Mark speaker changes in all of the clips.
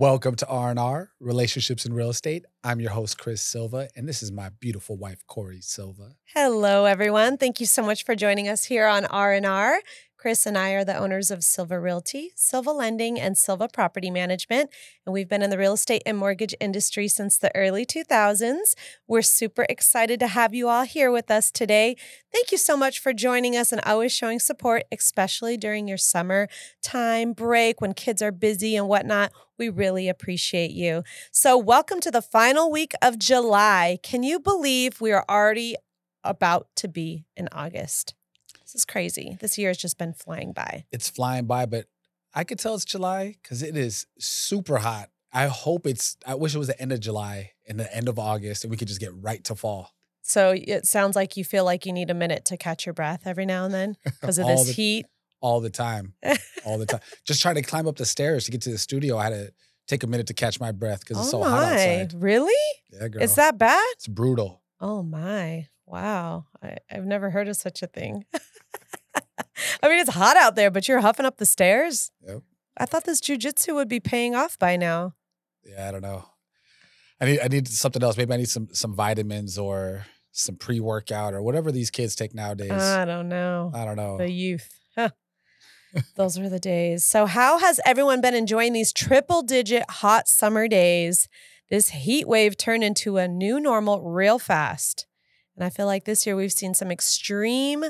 Speaker 1: Welcome to R&R, Relationships in Real Estate. I'm your host, Chris Silva, and this is my beautiful wife, Cori Silva.
Speaker 2: Hello, everyone. Thank you so much for joining us here on R&R. Chris and I are the owners of Silva Realty, Silva Lending, and Silva Property Management. And we've been in the real estate and mortgage industry since the early 2000s. We're super excited to have you all here with us today. Thank you so much for joining us and always showing support, especially during your summer time break when kids are busy and whatnot. We really appreciate you. So, welcome to the final week of July. Can you believe we are already about to be in August? This is crazy. This year has just been flying by.
Speaker 1: It's flying by, but I could tell it's July because it is super hot. I hope it's, I wish it was the end of July and the end of August and we could just get right to fall.
Speaker 2: So it sounds like you feel like you need a minute to catch your breath every now and then because of this
Speaker 1: the-
Speaker 2: heat.
Speaker 1: All the time. All the time. just trying to climb up the stairs to get to the studio. I had to take a minute to catch my breath because it's
Speaker 2: oh
Speaker 1: so
Speaker 2: my.
Speaker 1: hot outside.
Speaker 2: Really?
Speaker 1: Yeah, girl.
Speaker 2: Is that bad?
Speaker 1: It's brutal.
Speaker 2: Oh my. Wow. I, I've never heard of such a thing. I mean, it's hot out there, but you're huffing up the stairs.
Speaker 1: Yep.
Speaker 2: I thought this jujitsu would be paying off by now.
Speaker 1: Yeah, I don't know. I need I need something else. Maybe I need some some vitamins or some pre workout or whatever these kids take nowadays.
Speaker 2: I don't know.
Speaker 1: I don't know.
Speaker 2: The youth. Huh. Those were the days. So, how has everyone been enjoying these triple digit hot summer days? This heat wave turned into a new normal real fast. And I feel like this year we've seen some extreme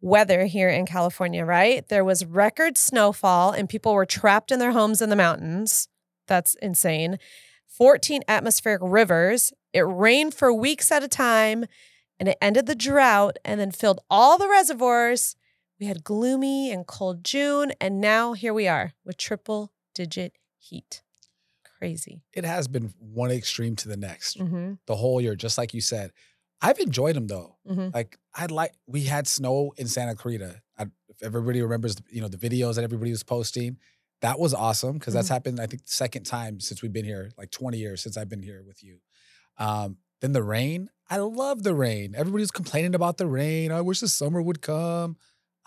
Speaker 2: weather here in California, right? There was record snowfall and people were trapped in their homes in the mountains. That's insane. 14 atmospheric rivers. It rained for weeks at a time and it ended the drought and then filled all the reservoirs. We had gloomy and cold June, and now here we are with triple digit heat. Crazy.
Speaker 1: it has been one extreme to the next
Speaker 2: Mm-hmm.
Speaker 1: the whole year, just like you said. I've enjoyed them though.
Speaker 2: Mm-hmm.
Speaker 1: Like I like we had snow in Santa Clarita. I, if everybody remembers, you know, the videos that everybody was posting, that was awesome because that's
Speaker 2: Mhm.
Speaker 1: happened. I think the second time since we've been here, like 20 years since I've been here with you. Um, then the rain. I love the rain. Everybody's complaining about the rain. I wish the summer would come.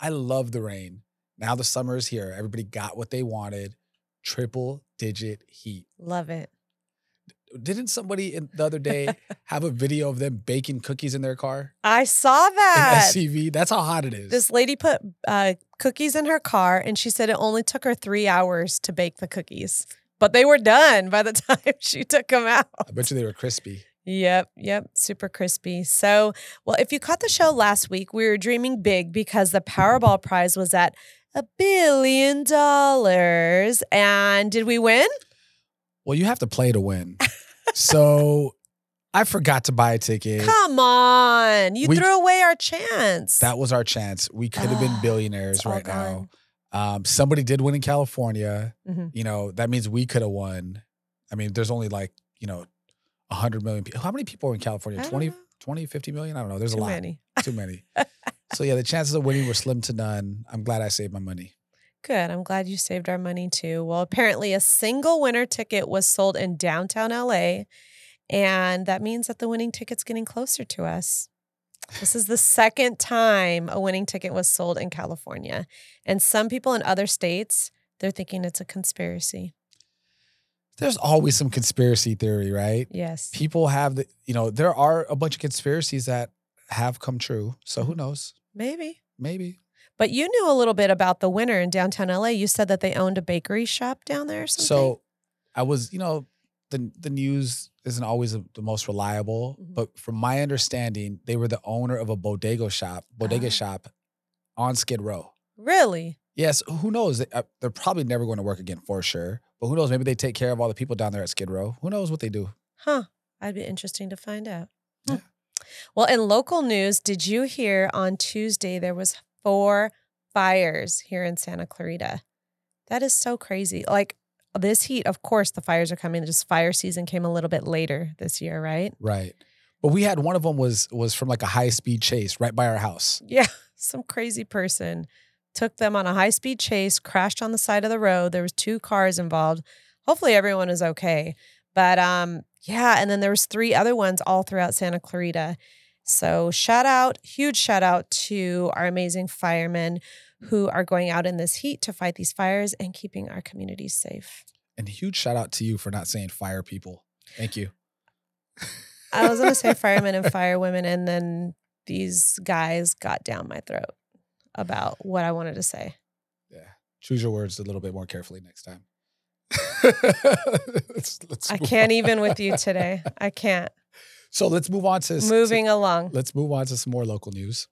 Speaker 1: I love the rain. Now the summer is here. Everybody got what they wanted. Triple digit heat.
Speaker 2: Love it.
Speaker 1: Didn't somebody in, the other day have a video of them baking cookies in their car?
Speaker 2: I saw that.
Speaker 1: SUV. That's how hot it is.
Speaker 2: This lady put uh, cookies in her car, and she said it only took her three hours to bake the cookies, but they were done by the time she took them out.
Speaker 1: I bet you they were crispy.
Speaker 2: Yep, yep, super crispy. So, well, if you caught the show last week, we were dreaming big because the Powerball prize was at a billion dollars. And did we win?
Speaker 1: Well, you have to play to win. so I forgot to buy a ticket.
Speaker 2: Come on. You
Speaker 1: We-
Speaker 2: threw away our chance.
Speaker 1: That was our chance. We could have been billionaires
Speaker 2: right
Speaker 1: right now. Um, somebody did win in California.
Speaker 2: Mhm.
Speaker 1: You know, that means we could have won. I mean, there's only like, you know, 100 million people. How many people are in California?
Speaker 2: I
Speaker 1: 20, 20, 50 million? I don't know. There's
Speaker 2: Too
Speaker 1: a lot.
Speaker 2: Too many.
Speaker 1: Too many. so, yeah, the chances of winning were slim to none. I'm glad I saved my money.
Speaker 2: Good. I'm glad you saved our money too. Well, apparently, a single winner ticket was sold in downtown LA. And that means that the winning ticket's getting closer to us. This is the second time a winning ticket was sold in California. And some people in other states, they're thinking it's a conspiracy.
Speaker 1: There's always some conspiracy theory, right?
Speaker 2: Yes.
Speaker 1: People have the, you know, there are a bunch of conspiracies that have come true. So who mm-hmm. knows?
Speaker 2: Maybe.
Speaker 1: Maybe.
Speaker 2: But you knew a little bit about the winner in downtown LA. You said that they owned a bakery shop down there or something.
Speaker 1: So I was, you know, the the news isn't always the most reliable,
Speaker 2: Mhm.
Speaker 1: but from my understanding, they were the owner of a bodega shop, bodega
Speaker 2: Ah.
Speaker 1: shop on Skid Row.
Speaker 2: really?
Speaker 1: Yes, who knows? Uh, they're probably never going to work again for sure. But who knows? Maybe they take care of all the people down there at Skid Row. Who knows what they do?
Speaker 2: Huh. That'd be interesting to find out.
Speaker 1: Yeah.
Speaker 2: Well, in local news, did you hear on Tuesday there was four fires here in Santa Clarita? That is so crazy. Like this heat, of course, the fires are coming. Just fire season came a little bit later this year, right?
Speaker 1: Right. But we had one of them was was from like a high speed chase right by our house.
Speaker 2: Yeah. Some crazy person took them on a high speed chase, crashed on the side of the road. There was two cars involved. Hopefully everyone is okay. But um yeah, and then there was three other ones all throughout Santa Clarita. So shout out, huge shout out to our amazing firemen who are going out in this heat to fight these fires and keeping our communities safe.
Speaker 1: And huge shout out to you for not saying fire people. Thank you.
Speaker 2: I was gonna say firemen and firewomen, and then these guys got down my throat about what I wanted to say.
Speaker 1: Yeah. Choose your words a little bit more carefully next time. let's, let's
Speaker 2: I can't
Speaker 1: on.
Speaker 2: even with you today. I can't.
Speaker 1: So let's move on to
Speaker 2: Moving
Speaker 1: to-
Speaker 2: along.
Speaker 1: let's move on to some more local news.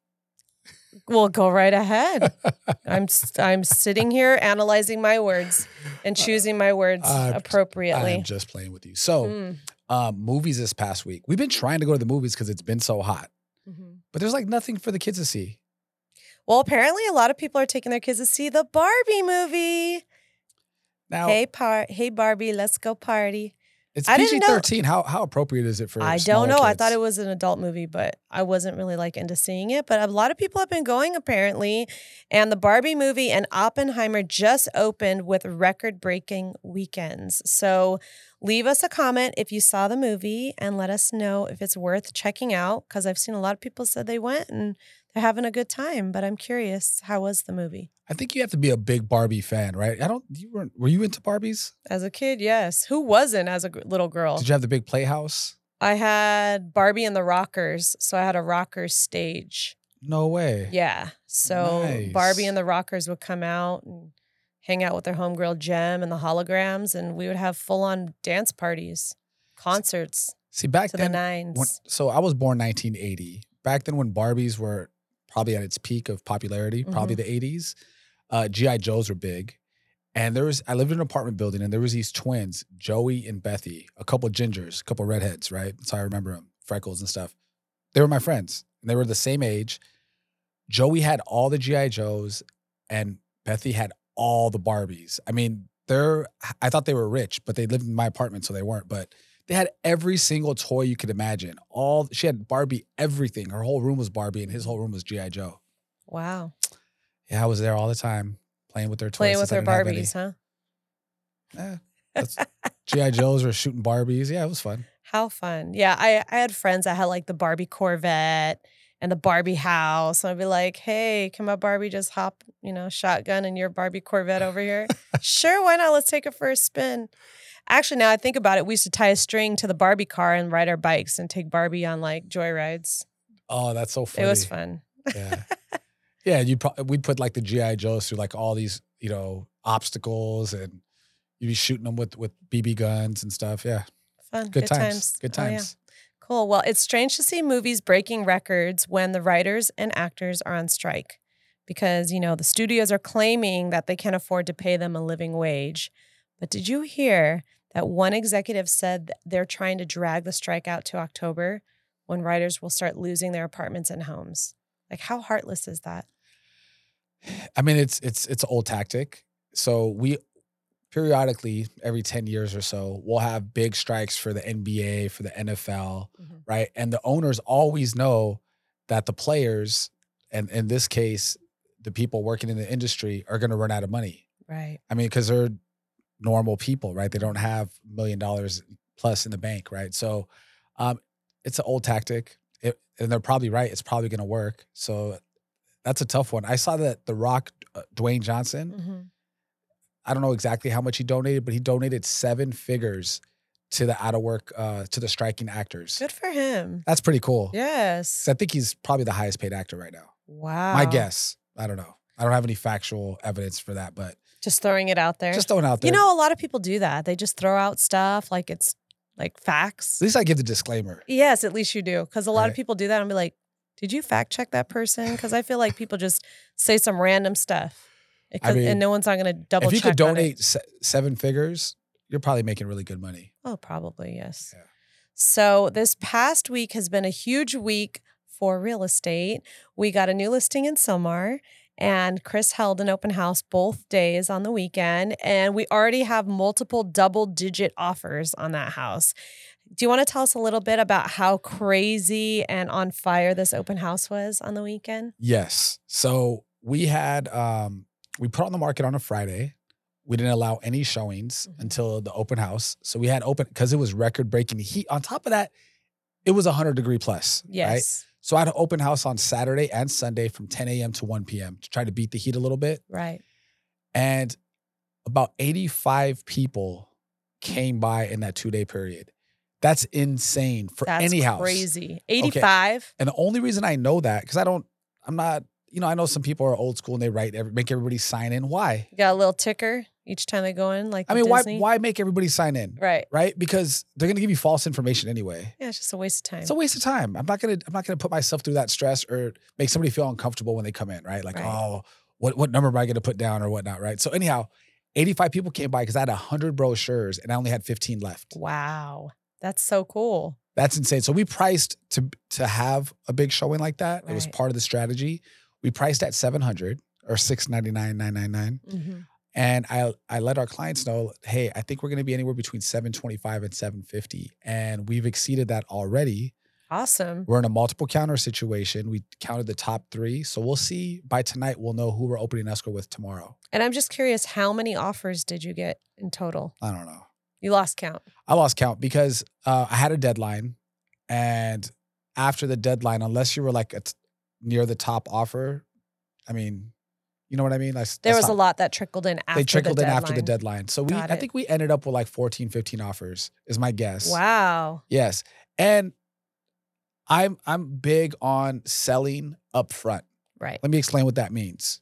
Speaker 2: We'll go right ahead. I'm I'm sitting here analyzing my words and choosing my words
Speaker 1: I'm-
Speaker 2: appropriately.
Speaker 1: I'm just playing with you. So,
Speaker 2: Mm.
Speaker 1: um, movies this past week. We've been trying to go to the movies because it's been so hot,
Speaker 2: Mhm.
Speaker 1: but there's like nothing for the kids to see.
Speaker 2: Well, apparently a lot of people are taking their kids to see the Barbie movie.
Speaker 1: Now,
Speaker 2: Hey, par- hey Barbie, let's go party.
Speaker 1: It's PG 13. How how appropriate is it for?
Speaker 2: I don't know. I thought it was an adult movie, but I wasn't really like into seeing it. But a lot of people have been going apparently. And the Barbie movie and Oppenheimer just opened with record breaking weekends. So leave us a comment if you saw the movie and let us know if it's worth checking out. Cause I've seen a lot of people said they went and they're having a good time. But I'm curious, how was the movie?
Speaker 1: I think you have to be a big Barbie fan, right? I don't. You weren't. Were you into Barbies?
Speaker 2: As a kid, yes. Who wasn't as a little girl?
Speaker 1: Did you have the big playhouse?
Speaker 2: I had Barbie and the Rockers. So I had a Rockers stage.
Speaker 1: No way.
Speaker 2: Yeah. So
Speaker 1: Nice.
Speaker 2: Barbie and the Rockers would come out and hang out with their homegirl Jem and the holograms, and we would have full on dance parties, concerts
Speaker 1: See, back
Speaker 2: to the
Speaker 1: then,
Speaker 2: nines.
Speaker 1: when, so I was born 1980. Back then, when Barbies were probably at its peak of popularity, probably
Speaker 2: Mm-hmm.
Speaker 1: the 80s, uh, GI Joes were big. And there was, I lived in an apartment building, and there was these twins, Joey and Bethy, a couple gingers, a couple redheads, right? So I remember them, freckles and stuff. They were my friends, and they were the same age. Joey had all the GI Joes, and Bethy had all the Barbies. I mean, they're, I thought they were rich, but they lived in my apartment, so they weren't. But they had every single toy you could imagine. All she had Barbie, everything. Her whole room was Barbie, and his whole room was GI Joe.
Speaker 2: wow.
Speaker 1: Yeah, I was there all the time playing with their toys.
Speaker 2: Playing with their
Speaker 1: I didn't have any.
Speaker 2: Barbies, huh?
Speaker 1: That's- GI Joes were shooting Barbies. Yeah, it was fun.
Speaker 2: How fun. Yeah. I, I had friends that had like the Barbie Corvette and the Barbie house. And I'd be like, hey, can my Barbie just hop, you know, shotgun in your Barbie Corvette over here? sure, why not? Let's take it for a spin. Actually, now I think about it, we used to tie a string to the Barbie car and ride our bikes and take Barbie on like joyrides.
Speaker 1: Oh, that's so funny.
Speaker 2: It was fun.
Speaker 1: Yeah, yeah. You pro- uh, we'd put like the GI Joes through like all these you know obstacles, and you'd be shooting them with with BB guns and stuff. Yeah,
Speaker 2: Fun.
Speaker 1: good, times. Good
Speaker 2: Oh, yeah. Cool. Well, it's strange to see movies breaking records when the writers and actors are on strike because, you know, the studios are claiming that they can't afford to pay them a living wage. But did you hear that one executive said they're trying to drag the strike out to October when writers will start losing their apartments and homes? Like, how heartless is that?
Speaker 1: I mean, it's it's it's old tactic. So we periodically, every ten years or so, we'll have big strikes for the NBA, for the NFL,
Speaker 2: Mhm.
Speaker 1: right? And the owners always know that the players, and in this case, the people working in the industry, are going to run out of money.
Speaker 2: Right.
Speaker 1: I mean, because they're normal people, right? They don't have million dollars plus in the bank, right? So um, it's an old tactic. It, and they're probably right. It's probably going to work. So that's a tough one. I saw that The Rock, uh, Dwayne Johnson,
Speaker 2: hmm
Speaker 1: I don't know exactly how much he donated, but he donated seven figures to the out of work, uh, to the striking actors.
Speaker 2: Good for him.
Speaker 1: That's pretty cool.
Speaker 2: Yes.
Speaker 1: I think he's probably the highest paid actor right now.
Speaker 2: Wow.
Speaker 1: My guess. I don't know. I don't have any factual evidence for that, but
Speaker 2: Just throwing it out there.
Speaker 1: just throwing it out there.
Speaker 2: You know, a lot of people do that. They just throw out stuff like it's like facts.
Speaker 1: at least I give the disclaimer.
Speaker 2: Yes, at least you do. Because a lot of people do that and be like, did you fact check that person? Because I feel like people just say some random stuff.
Speaker 1: I mean,
Speaker 2: and no one's not going to double check.
Speaker 1: if you could donate se- seven figures, you're probably making really good money.
Speaker 2: Oh, probably, yes.
Speaker 1: Yeah.
Speaker 2: So this past week has been a huge week for real estate. We got a new listing in Sylmar. And Chris held an open house both days on the weekend. And we already have multiple double digit offers on that house. Do you want to tell us a little bit about how crazy and on fire this open house was on the weekend?
Speaker 1: Yes. So we had um we put on the market on a Friday. We didn't allow any showings
Speaker 2: Mhm.
Speaker 1: until the open house. So we had open because it was record breaking heat. On top of that, it was 100 degree plus. Right.
Speaker 2: Yes.
Speaker 1: So I had an open house on Saturday and Sunday from 10 a.m. to 1 p.m. to try to beat the heat a little bit.
Speaker 2: Right.
Speaker 1: And about 85 people came by in that two day period. That's insane for
Speaker 2: That's
Speaker 1: any house.
Speaker 2: crazy. 85.
Speaker 1: And the only reason I know that, because I don't, I'm not, you know, I know some people are old school and they write, every, make everybody sign in. Why?
Speaker 2: You got a little ticker each time they go in, like
Speaker 1: I mean, why,
Speaker 2: Disney.
Speaker 1: why make everybody sign in?
Speaker 2: Right.
Speaker 1: Right? Because they're going to give you false information anyway.
Speaker 2: Yeah, it's just a waste of time.
Speaker 1: It's a waste of time. I'm not gonna I'm not gonna put myself through that stress or make somebody feel uncomfortable when they come in, right? Like,
Speaker 2: Right.
Speaker 1: oh, what what number am I gonna put down or whatnot, right? So anyhow, 85 people came by because I had 100 brochures and I only had 15 left.
Speaker 2: wow. That's so cool.
Speaker 1: That's insane. So we priced to to have a big showing like that. It was part of the strategy. We priced at 700 or 699 999
Speaker 2: Mhm.
Speaker 1: and I I let our clients know, hey, I think we're going to be anywhere between 725 and 750 and we've exceeded that already.
Speaker 2: Awesome.
Speaker 1: We're in a multiple counter situation. We counted the top three. So we'll see by tonight, we'll know who we're opening escrow with tomorrow.
Speaker 2: And I'm just curious, how many offers did you get in total?
Speaker 1: I don't know.
Speaker 2: You lost count.
Speaker 1: I lost count because uh, I had a deadline. And after the deadline, unless you were like near the top offer, I mean, you know what I mean? Like,
Speaker 2: There was a lot that trickled in after
Speaker 1: They trickled
Speaker 2: the
Speaker 1: in after the
Speaker 2: deadline.
Speaker 1: deadline. So we, I think we ended up with like 14, 15 offers, is my guess.
Speaker 2: Wow.
Speaker 1: Yes. And I'm I'm big on selling up front.
Speaker 2: Right.
Speaker 1: Let me explain what that means.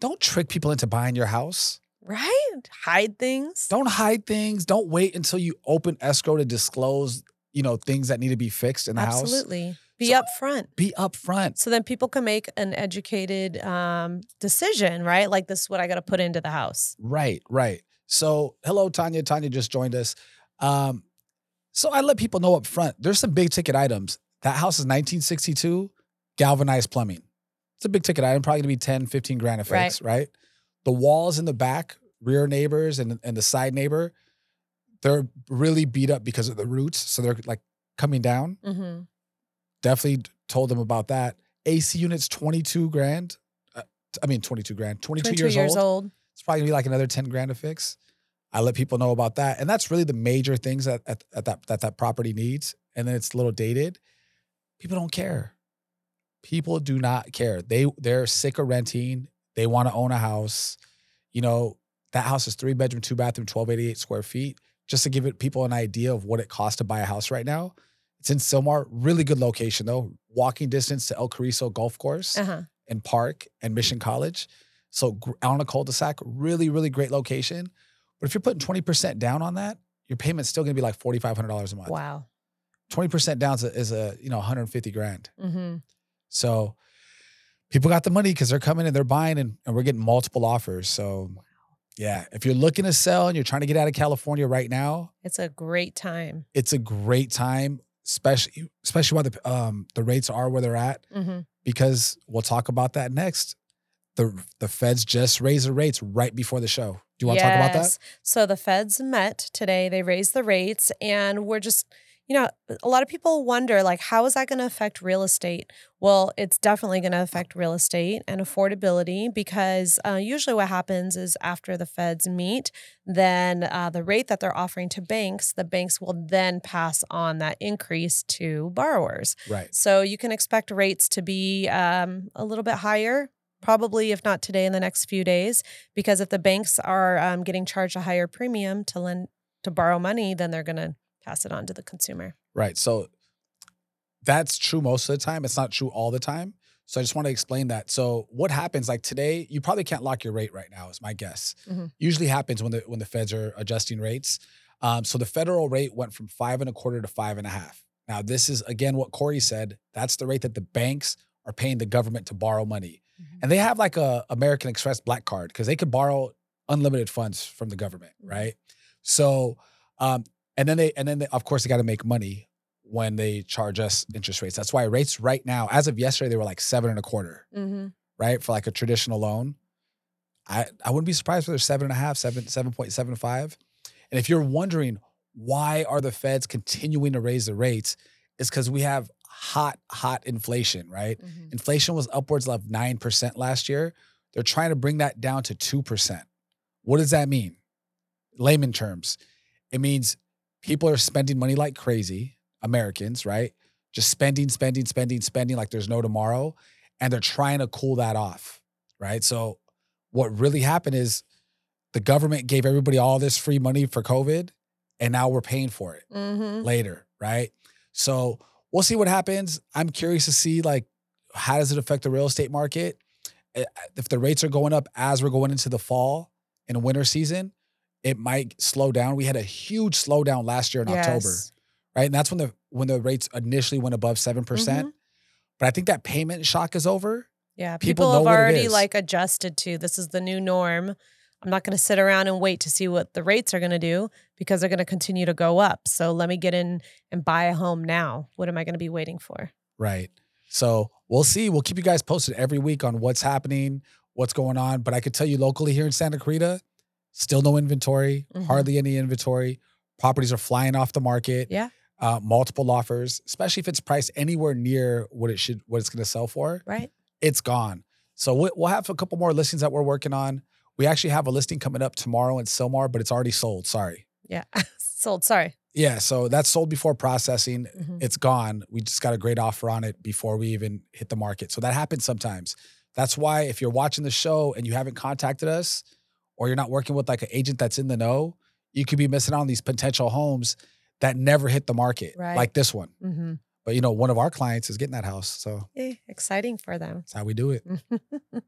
Speaker 1: Don't trick people into buying your house.
Speaker 2: Right. Hide things.
Speaker 1: Don't hide things. Don't wait until you open escrow to disclose, you know, things that need to be fixed in the house.
Speaker 2: Absolutely. Be
Speaker 1: So-
Speaker 2: upfront.
Speaker 1: Be upfront.
Speaker 2: So then people can make an educated um, decision, right? Like this is what I got to put into the house.
Speaker 1: Right, right. So, hello, Tanya. Tanya just joined us. Um, so I let people know up front. There's some big ticket items. That house is 1962, galvanized plumbing. It's a big ticket item, probably gonna be 10, 15 grand a fix, right? The walls in the back, rear neighbors and, and the side neighbor, they're really beat up because of the roots. So they're like coming down.
Speaker 2: Mm-hmm.
Speaker 1: Definitely told them about that. AC units, 22 grand. Uh, I mean, 22 grand, 22,
Speaker 2: 22
Speaker 1: years,
Speaker 2: years,
Speaker 1: old.
Speaker 2: old.
Speaker 1: It's probably gonna be like another 10 grand to fix. I let people know about that. And that's really the major things that, at, at that, that that property needs. And then it's a little dated. People don't care. People do not care. They they're sick of renting. They want to own a house. You know, that house is three bedroom, two bathroom, 1288 square feet. Just to give it people an idea of what it costs to buy a house right now. It's in Sylmar, really good location though. Walking distance to El Cariso Golf Course
Speaker 2: Uh-huh.
Speaker 1: and Park and Mission College. So on a cul-de-sac, really, really great location. But if you're putting 20% down on that, your payment's still gonna be like $4,500 a month.
Speaker 2: Wow.
Speaker 1: 20% down is a, is a, you know, 150 grand.
Speaker 2: Mm-hmm.
Speaker 1: So people got the money because they're coming and they're buying and, and we're getting multiple offers. So yeah, if you're looking to sell and you're trying to get out of California right now,
Speaker 2: It's a great time.
Speaker 1: it's a great time, especially especially why the um the rates are where they're at.
Speaker 2: Mm-hmm.
Speaker 1: because we'll talk about that next. The the feds just raised the rates right before the show. Do you want to talk about that?
Speaker 2: So the feds met today. They raised the rates, and we're just, you know, a lot of people wonder, like, how is that going to affect real estate? Well, it's definitely going to affect real estate and affordability because uh, usually what happens is after the feds meet, then uh, the rate that they're offering to banks, the banks will then pass on that increase to borrowers.
Speaker 1: Right.
Speaker 2: So you can expect rates to be um, a little bit higher, probably if not today in the next few days, because if the banks are um, getting charged a higher premium to lend to borrow money, then they're going to pass it on to the consumer.
Speaker 1: Right. So that's true most of the time. It's not true all the time. So I just want to explain that. So what happens like today, you probably can't lock your rate right now, is my guess.
Speaker 2: Mhm.
Speaker 1: Usually happens when the when the feds are adjusting rates. Um, so the federal rate went from five and a quarter to five and a half. Now, this is again what Cori said. That's the rate that the banks are paying the government to borrow money. And they have like a American Express black card because they could borrow unlimited funds from the government,
Speaker 2: Mhm.
Speaker 1: right? So, um, and then they and then they, of course they got to make money when they charge us interest rates. That's why rates right now, as of yesterday, they were like seven and a quarter,
Speaker 2: Mm-hmm.
Speaker 1: right, for like a traditional loan. I I wouldn't be surprised if they're seven and a half, seven seven point seven five. And if you're wondering why are the feds continuing to raise the rates, it's because we have hot hot inflation, right?
Speaker 2: Mm-hmm.
Speaker 1: Inflation was upwards of 9% last year. They're trying to bring that down to 2%. What does that mean? Layman terms, it means people are spending money like crazy, Americans, right? Just spending, spending, spending, spending like there's no tomorrow. And they're trying to cool that off, right? So, what really happened is the government gave everybody all this free money for COVID and now we're paying for it
Speaker 2: Mm-hmm.
Speaker 1: later, right? So we'll see what happens. I'm curious to see like how does it affect the real estate market? Eh, If the rates are going up as we're going into the fall and winter season, it might slow down. We had a huge slowdown last year in October, right? And that's when the when the rates initially went above 7%. percent
Speaker 2: Mhm.
Speaker 1: But I think that payment shock is over.
Speaker 2: Yeah,
Speaker 1: People
Speaker 2: people, have already like adjusted to this is the new norm. I'm not going to sit around and wait to see what the rates are going to do because they're going to continue to go up. So let me get in and buy a home now. What am I going to be waiting for?
Speaker 1: Right. So we'll see. We'll keep you guys posted every week on what's happening, what's going on. But I could tell you locally here in Santa Clarita, still no inventory,
Speaker 2: Mhm.
Speaker 1: hardly any inventory. Properties are flying off the market.
Speaker 2: Yeah.
Speaker 1: Uh, multiple offers, especially if it's priced anywhere near what it should, what it's going to sell for.
Speaker 2: Right?
Speaker 1: It's gone. So we- we'll have a couple more listings that we're working on. We actually have a listing coming up tomorrow in Sylmar, but it's already sold. Sorry.
Speaker 2: Yeah. Sold. Sorry.
Speaker 1: Yeah. So that's sold before processing
Speaker 2: Mhm.
Speaker 1: it's gone. We just got a great offer on it before we even hit the market. So that happens sometimes. That's why if you're watching the show and you haven't contacted us or you're not working with like an agent that's in the know, you could be missing out on these potential homes that never hit the market,
Speaker 2: Right.
Speaker 1: like this one.
Speaker 2: hmm
Speaker 1: But you know, one of our clients is getting that house. So
Speaker 2: Yay, exciting for them.
Speaker 1: that's how we do it.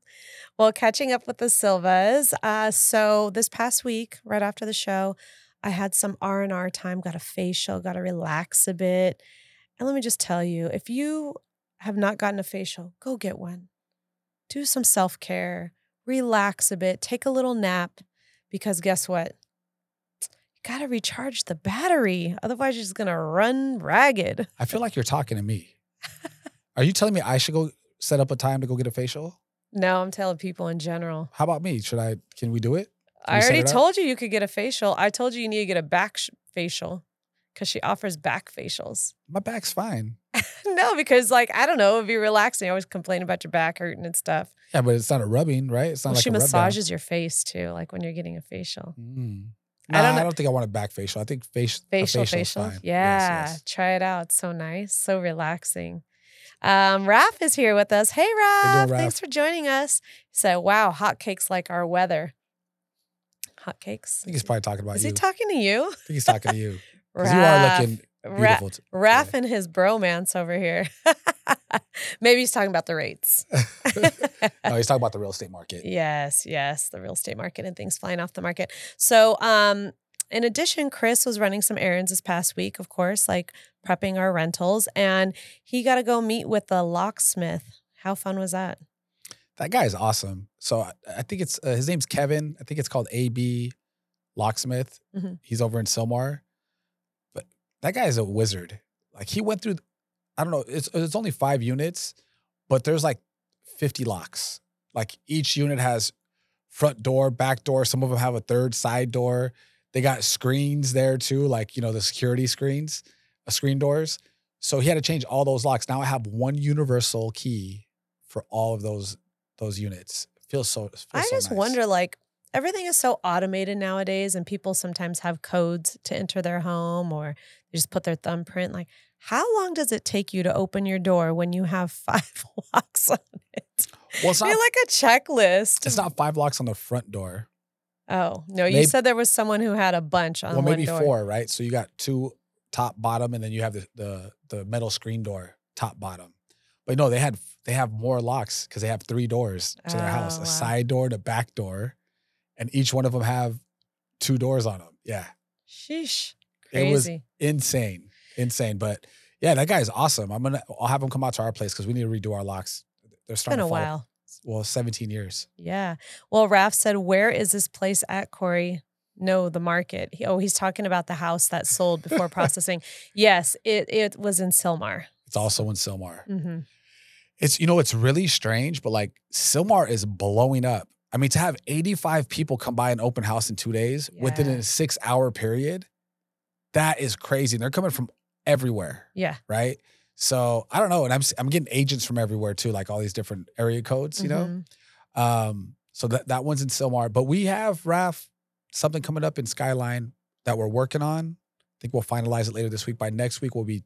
Speaker 2: well, catching up with the Silvas. Uh, so this past week, right after the show, I had some R and R time. Got a facial. Got to relax a bit. And let me just tell you, if you have not gotten a facial, go get one. Do some self care. Relax a bit. Take a little nap. Because guess what? You got to recharge the battery. Otherwise, you're just gonna run ragged.
Speaker 1: I feel like you're talking to me. Are you telling me I should go set up a time to go get a facial?
Speaker 2: No, I'm telling people in general.
Speaker 1: How about me? Should I, can we do it? Can
Speaker 2: I already
Speaker 1: it
Speaker 2: told you you could get a facial. I told you you need to get a back sh- facial because she offers back facials.
Speaker 1: My back's fine.
Speaker 2: no, because like I don't know, it'd be relaxing. I always complain about your back hurting and stuff.
Speaker 1: Yeah, but it's not a rubbing, right? It's not
Speaker 2: Well,
Speaker 1: like
Speaker 2: she massages your face too, like when you're getting a facial.
Speaker 1: Mm.
Speaker 2: I don't
Speaker 1: I don't think I want a back facial. I think face,
Speaker 2: Facial, facial. Yeah,
Speaker 1: Yes, yes.
Speaker 2: try it out. It's so nice, so relaxing. Um, Raph is here with us. Hey, Raph.
Speaker 1: doing,
Speaker 2: Thanks for joining us. So, wow, hotcakes like our weather. Hotcakes.
Speaker 1: I think he's probably talking about
Speaker 2: Is
Speaker 1: you.
Speaker 2: he talking to you?
Speaker 1: I think he's talking to you. Because you are looking
Speaker 2: Ra- Raph
Speaker 1: today.
Speaker 2: and his bromance over here. Maybe he's talking about the rates.
Speaker 1: no, he's talking about the real estate market.
Speaker 2: yes, yes, the real estate market and things flying off the market. So, um, in addition, Chris was running some errands this past week, of course, like prepping our rentals, and he got to go meet with the locksmith. How fun was that?
Speaker 1: That guy is awesome. So I, I think it's uh, his name's Kevin. I think it's called AB Locksmith.
Speaker 2: Mhm.
Speaker 1: He's over in Sylmar. That guy is a wizard. Like he went through, I don't know, it's it's only five units, but there's like 50 locks. Like each unit has front door, back door. Some of them have a third side door. They got screens there too, like you know the security screens, uh, screen doors. So he had to change all those locks. Now I have one universal key for all of those those units. Feels so. Feels
Speaker 2: I
Speaker 1: so
Speaker 2: just
Speaker 1: nice.
Speaker 2: wonder, like, everything is so automated nowadays, and people sometimes have codes to enter their home or they just put their thumbprint. Like, how long does it take you to open your door when you have five locks on it?
Speaker 1: Well, it's not.
Speaker 2: like a checklist.
Speaker 1: It's not five locks on the front door.
Speaker 2: Oh no, you
Speaker 1: Maybe-
Speaker 2: said there was someone who had a bunch on
Speaker 1: well, maybe
Speaker 2: door.
Speaker 1: four, right? So you got two top, bottom, and then you have the the the metal screen door top, bottom. But no, they had they have more locks because they have three doors to their house:
Speaker 2: Oh,
Speaker 1: a
Speaker 2: wow.
Speaker 1: side door, a back door, and each one of them have two doors on them. Yeah,
Speaker 2: Sheesh,
Speaker 1: It was- insane, insane. But yeah, that guy is awesome. I'm gonna I'll have him come out to our place because we need to redo our locks. They're
Speaker 2: It's been
Speaker 1: starting
Speaker 2: a
Speaker 1: to fall.
Speaker 2: while.
Speaker 1: Well, 17 years.
Speaker 2: Yeah. Well, Raf said, "Where is this place at, Cori?" No, the market. He, oh, he's talking about the house that sold before processing. Yes, it it was in Sylmar.
Speaker 1: It's also in Sylmar.
Speaker 2: hmm
Speaker 1: It's you know it's really strange, but like Sylmar is blowing up. I mean, to have 85 people come by an open house in two days within a six hour period, that is crazy. And they're coming from everywhere,
Speaker 2: Yeah.
Speaker 1: right? So I don't know, and I'm I'm getting agents from everywhere too, like all these different area codes, you know.
Speaker 2: Mhm.
Speaker 1: Um, so that that one's in Sylmar, but we have Raf something coming up in Skyline that we're working on. I think we'll finalize it later this week. By next week, we'll be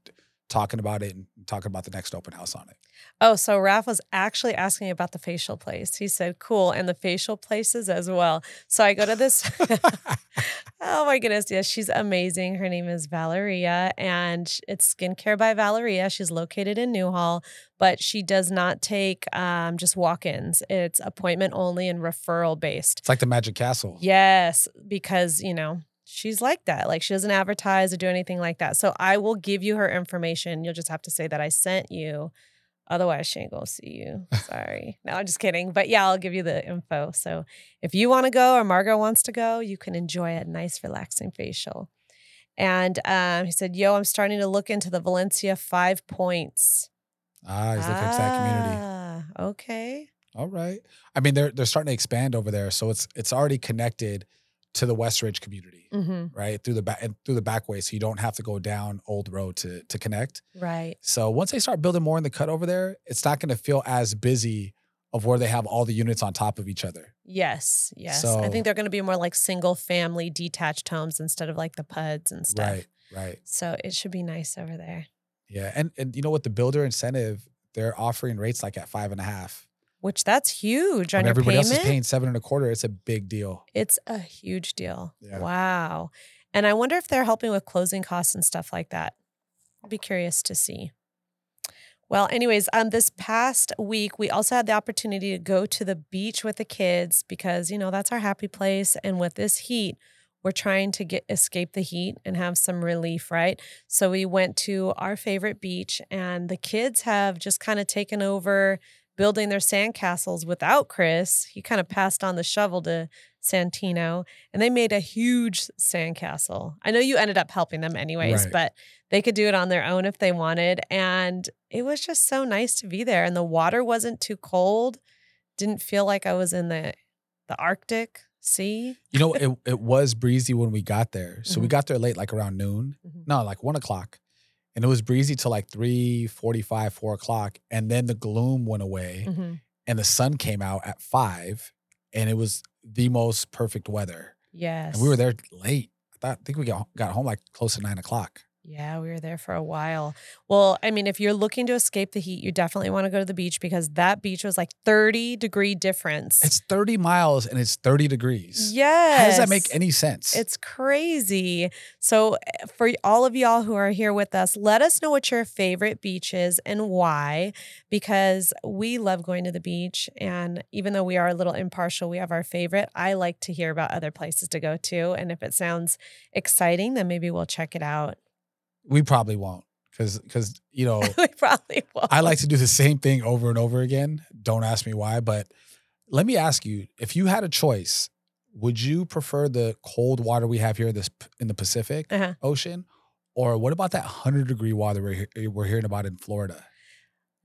Speaker 1: talking about it and talking about the next open house on it.
Speaker 2: Oh, so Raph was actually asking about the facial place. He said, cool. And the facial places as well. So I go to this. oh my goodness. Yes, she's amazing. Her name is Valeria and it's Skincare by Valeria. She's located in Newhall, but she does not take um, just walk ins. It's appointment only and referral based.
Speaker 1: It's like the Magic Castle.
Speaker 2: Yes, because, you know, she's like that. Like she doesn't advertise or do anything like that. So I will give you her information. You'll just have to say that I sent you. Otherwise, she ain't gonna see you. Sorry. no, I'm just kidding. But yeah, I'll give you the info. So if you want to go or Margot wants to go, you can enjoy a nice, relaxing facial. And um, he said, Yo, I'm starting to look into the Valencia five points.
Speaker 1: Ah, he's looking for that community.
Speaker 2: Ah, Okay.
Speaker 1: All right. I mean, they're they're starting to expand over there, so it's it's already connected to the Westridge community,
Speaker 2: Mm-hmm.
Speaker 1: right? Through the back and through the back way, so you don't have to go down Old Road to to connect.
Speaker 2: Right.
Speaker 1: So once they start building more in the cut over there, it's not going to feel as busy of where they have all the units on top of each other.
Speaker 2: Yes. Yes.
Speaker 1: So, I
Speaker 2: think they're going to be more like single family detached homes instead of like the PUDs and stuff.
Speaker 1: Right. Right.
Speaker 2: So it should be nice over there,
Speaker 1: Yeah. And and you know what the builder incentive, they're offering rates like at five and a half.
Speaker 2: Which that's huge on
Speaker 1: When
Speaker 2: your
Speaker 1: everybody
Speaker 2: payment.
Speaker 1: else is paying seven and a quarter, it's a big deal.
Speaker 2: It's a huge deal.
Speaker 1: Yeah.
Speaker 2: Wow. And I wonder if they're helping with closing costs and stuff like that. I'll be curious to see. Well, anyways, um, this past week we also had the opportunity to go to the beach with the kids because you know that's our happy place. And with this heat, we're trying to get escape the heat and have some relief, right? So we went to our favorite beach, and the kids have just kind of taken over building their sandcastles without Chris. He kind of passed on the shovel to Santino, and they made a huge sandcastle. I know you ended up helping them anyways,
Speaker 1: Right.
Speaker 2: but they could do it on their own if they wanted. And it was just so nice to be there. And the water wasn't too cold. Didn't feel like I was in the the Arctic Sea.
Speaker 1: You know, it it was breezy when we got there. So we
Speaker 2: Mhm.
Speaker 1: got there late, like around noon.
Speaker 2: Mhm.
Speaker 1: No, like one o'clock. And it was breezy till like 3 45, 4 o'clock. And then the gloom went away
Speaker 2: Mhm.
Speaker 1: and the sun came out at five. And it was the most perfect weather.
Speaker 2: Yes.
Speaker 1: And we were there late. I thought I think we got got home like close to nine o'clock.
Speaker 2: Yeah, we were there for a while. Well, I mean, if you're looking to escape the heat, you definitely want to go to the beach because that beach was like 30 degree difference.
Speaker 1: It's 30 miles and it's 30 degrees.
Speaker 2: yes.
Speaker 1: How does that make any sense?
Speaker 2: It's crazy. So, eh, for all of y'all who are here with us, let us know what your favorite beach is and why, because we love going to the beach. And even though we are a little impartial, we have our favorite. I like to hear about other places to go to. And if it sounds exciting, then maybe we'll check it out.
Speaker 1: We probably won't. Cause cause you know,
Speaker 2: we probably won't.
Speaker 1: I like to do the same thing over and over again. Don't ask me why, but let me ask you: if you had a choice, would you prefer the cold water we have here this in the Pacific
Speaker 2: Uh-huh.
Speaker 1: Ocean, or what about that hundred degree water we're we're hearing about in Florida?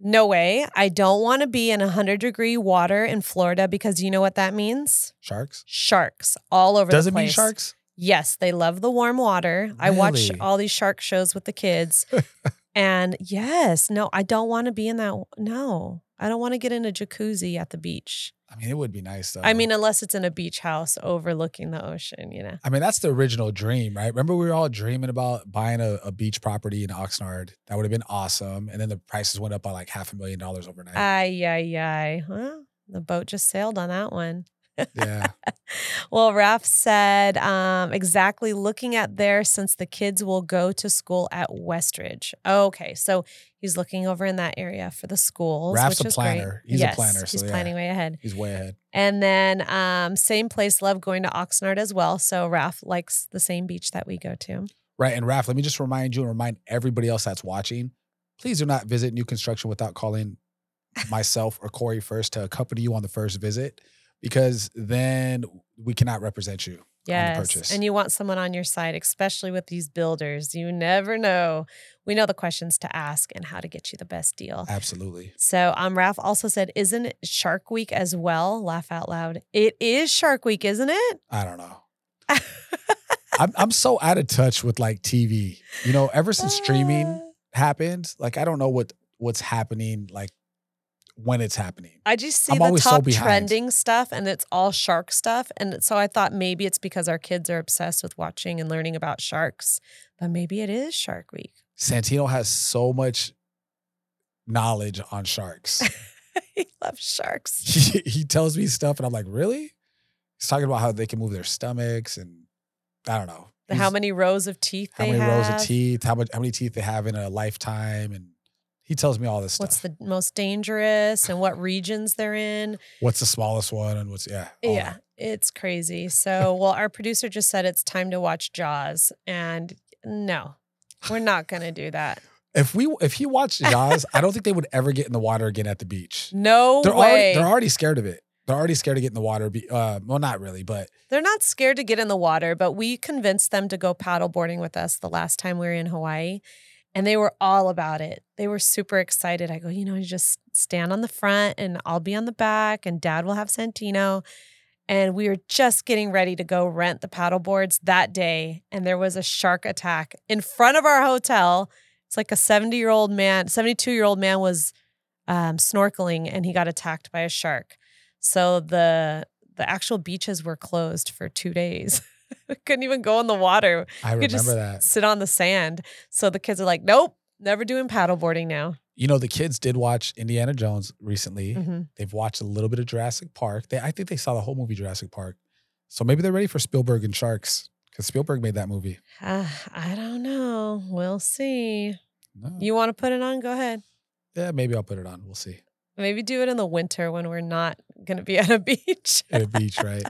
Speaker 2: No way. I don't want to be in 100 degree water in Florida because you know what that means?
Speaker 1: Sharks?
Speaker 2: Sharks all over
Speaker 1: Does
Speaker 2: the
Speaker 1: it mean
Speaker 2: place.
Speaker 1: sharks?
Speaker 2: Yes, they love the warm water. I watch all these shark shows with the kids. and yes, no, I don't want to be in that. No, I don't want to get in a jacuzzi at the beach.
Speaker 1: I mean, it would be nice though.
Speaker 2: I mean, unless it's in a beach house overlooking the ocean, you know?
Speaker 1: I mean, that's the original dream, right? Remember, we were all dreaming about buying a, a beach property in Oxnard. That would have been awesome. And then the prices went up by like half a million dollars overnight.
Speaker 2: Ay, ay, ay. Well, the boat just sailed on that one.
Speaker 1: Yeah.
Speaker 2: Well, Raph said um, exactly looking at there since the kids will go to school at Westridge. Okay, so he's looking over in that area for the schools.
Speaker 1: Raph's
Speaker 2: which
Speaker 1: a
Speaker 2: is
Speaker 1: planner.
Speaker 2: Great.
Speaker 1: He's a
Speaker 2: yes,
Speaker 1: planner, so
Speaker 2: he's
Speaker 1: yeah.
Speaker 2: planning way ahead.
Speaker 1: He's way ahead.
Speaker 2: And then um, same place, love going to Oxnard as well. So Raph likes the same beach that we go to.
Speaker 1: Right. And Raf, let me just remind you and remind everybody else that's watching please do not visit new construction without calling myself or Cori first to accompany you on the first visit because then we cannot represent you on the
Speaker 2: Yes,
Speaker 1: purchase.
Speaker 2: and you want someone on your side, especially with these builders. You never know. We know the questions to ask and how to get you the best deal.
Speaker 1: Absolutely.
Speaker 2: So um Ralph also said, isn't Shark Week as well? Laugh out loud. It is Shark Week, isn't it?
Speaker 1: I don't know. I'm, I'm so out of touch with like TV. You know, ever since streaming
Speaker 2: Uh,
Speaker 1: happened, like I don't know what what's happening, like when it's happening.
Speaker 2: I just see
Speaker 1: I'm
Speaker 2: the
Speaker 1: always so
Speaker 2: top trending stuff and it's all shark stuff. And so I thought maybe it's because our kids are obsessed with watching and learning about sharks, but maybe it is Shark Week.
Speaker 1: Santino has so much knowledge on sharks.
Speaker 2: he loves sharks.
Speaker 1: he, he tells me stuff, and I'm like, really? He's talking about how they can move their stomachs, and I don't know
Speaker 2: how many rows of teeth
Speaker 1: how many rows of teeth, how much, how many teeth they have in a lifetime, and he tells me all this stuff.
Speaker 2: What's the most dangerous and what regions they're in.
Speaker 1: what's the smallest one, and what's yeah,
Speaker 2: yeah,
Speaker 1: that.
Speaker 2: it's crazy. So, well, our producer just said it's time to watch Jaws, and no, we're not going to do that.
Speaker 1: If we if he watched Jaws, I don't think they would ever get in the water again at the beach.
Speaker 2: No
Speaker 1: They're
Speaker 2: way.
Speaker 1: already they're already scared of it. They're already scared to get in the water. Be, uh, well, not really, but
Speaker 2: They're not scared to get in the water, but we convinced them to go paddleboarding with us the last time we were in Hawaii. And they were all about it. They were super excited. I go, you know, you just stand on the front and I'll be on the back, and dad will have Santino. And we were just getting ready to go rent the paddleboards that day. And there was a shark attack in front of our hotel. It's like a 70 year old man, 72 year old man was um, snorkeling and he got attacked by a shark. So the the actual beaches were closed for two days. Couldn't even go in the water.
Speaker 1: I
Speaker 2: could just
Speaker 1: remember that.
Speaker 2: sit on the sand. So the kids are like, nope, never doing paddleboarding now.
Speaker 1: You know, the kids did watch Indiana Jones recently.
Speaker 2: Mhm.
Speaker 1: They've watched a little bit of Jurassic Park. They, I think they saw the whole movie Jurassic Park. So maybe they're ready for Spielberg and sharks because Spielberg made that movie.
Speaker 2: Uh, I don't know. We'll see.
Speaker 1: No.
Speaker 2: You want to put it on? Go ahead.
Speaker 1: yeah, maybe I'll put it on. We'll see.
Speaker 2: Maybe do it in the winter when we're not going to be at a beach.
Speaker 1: At a beach, right?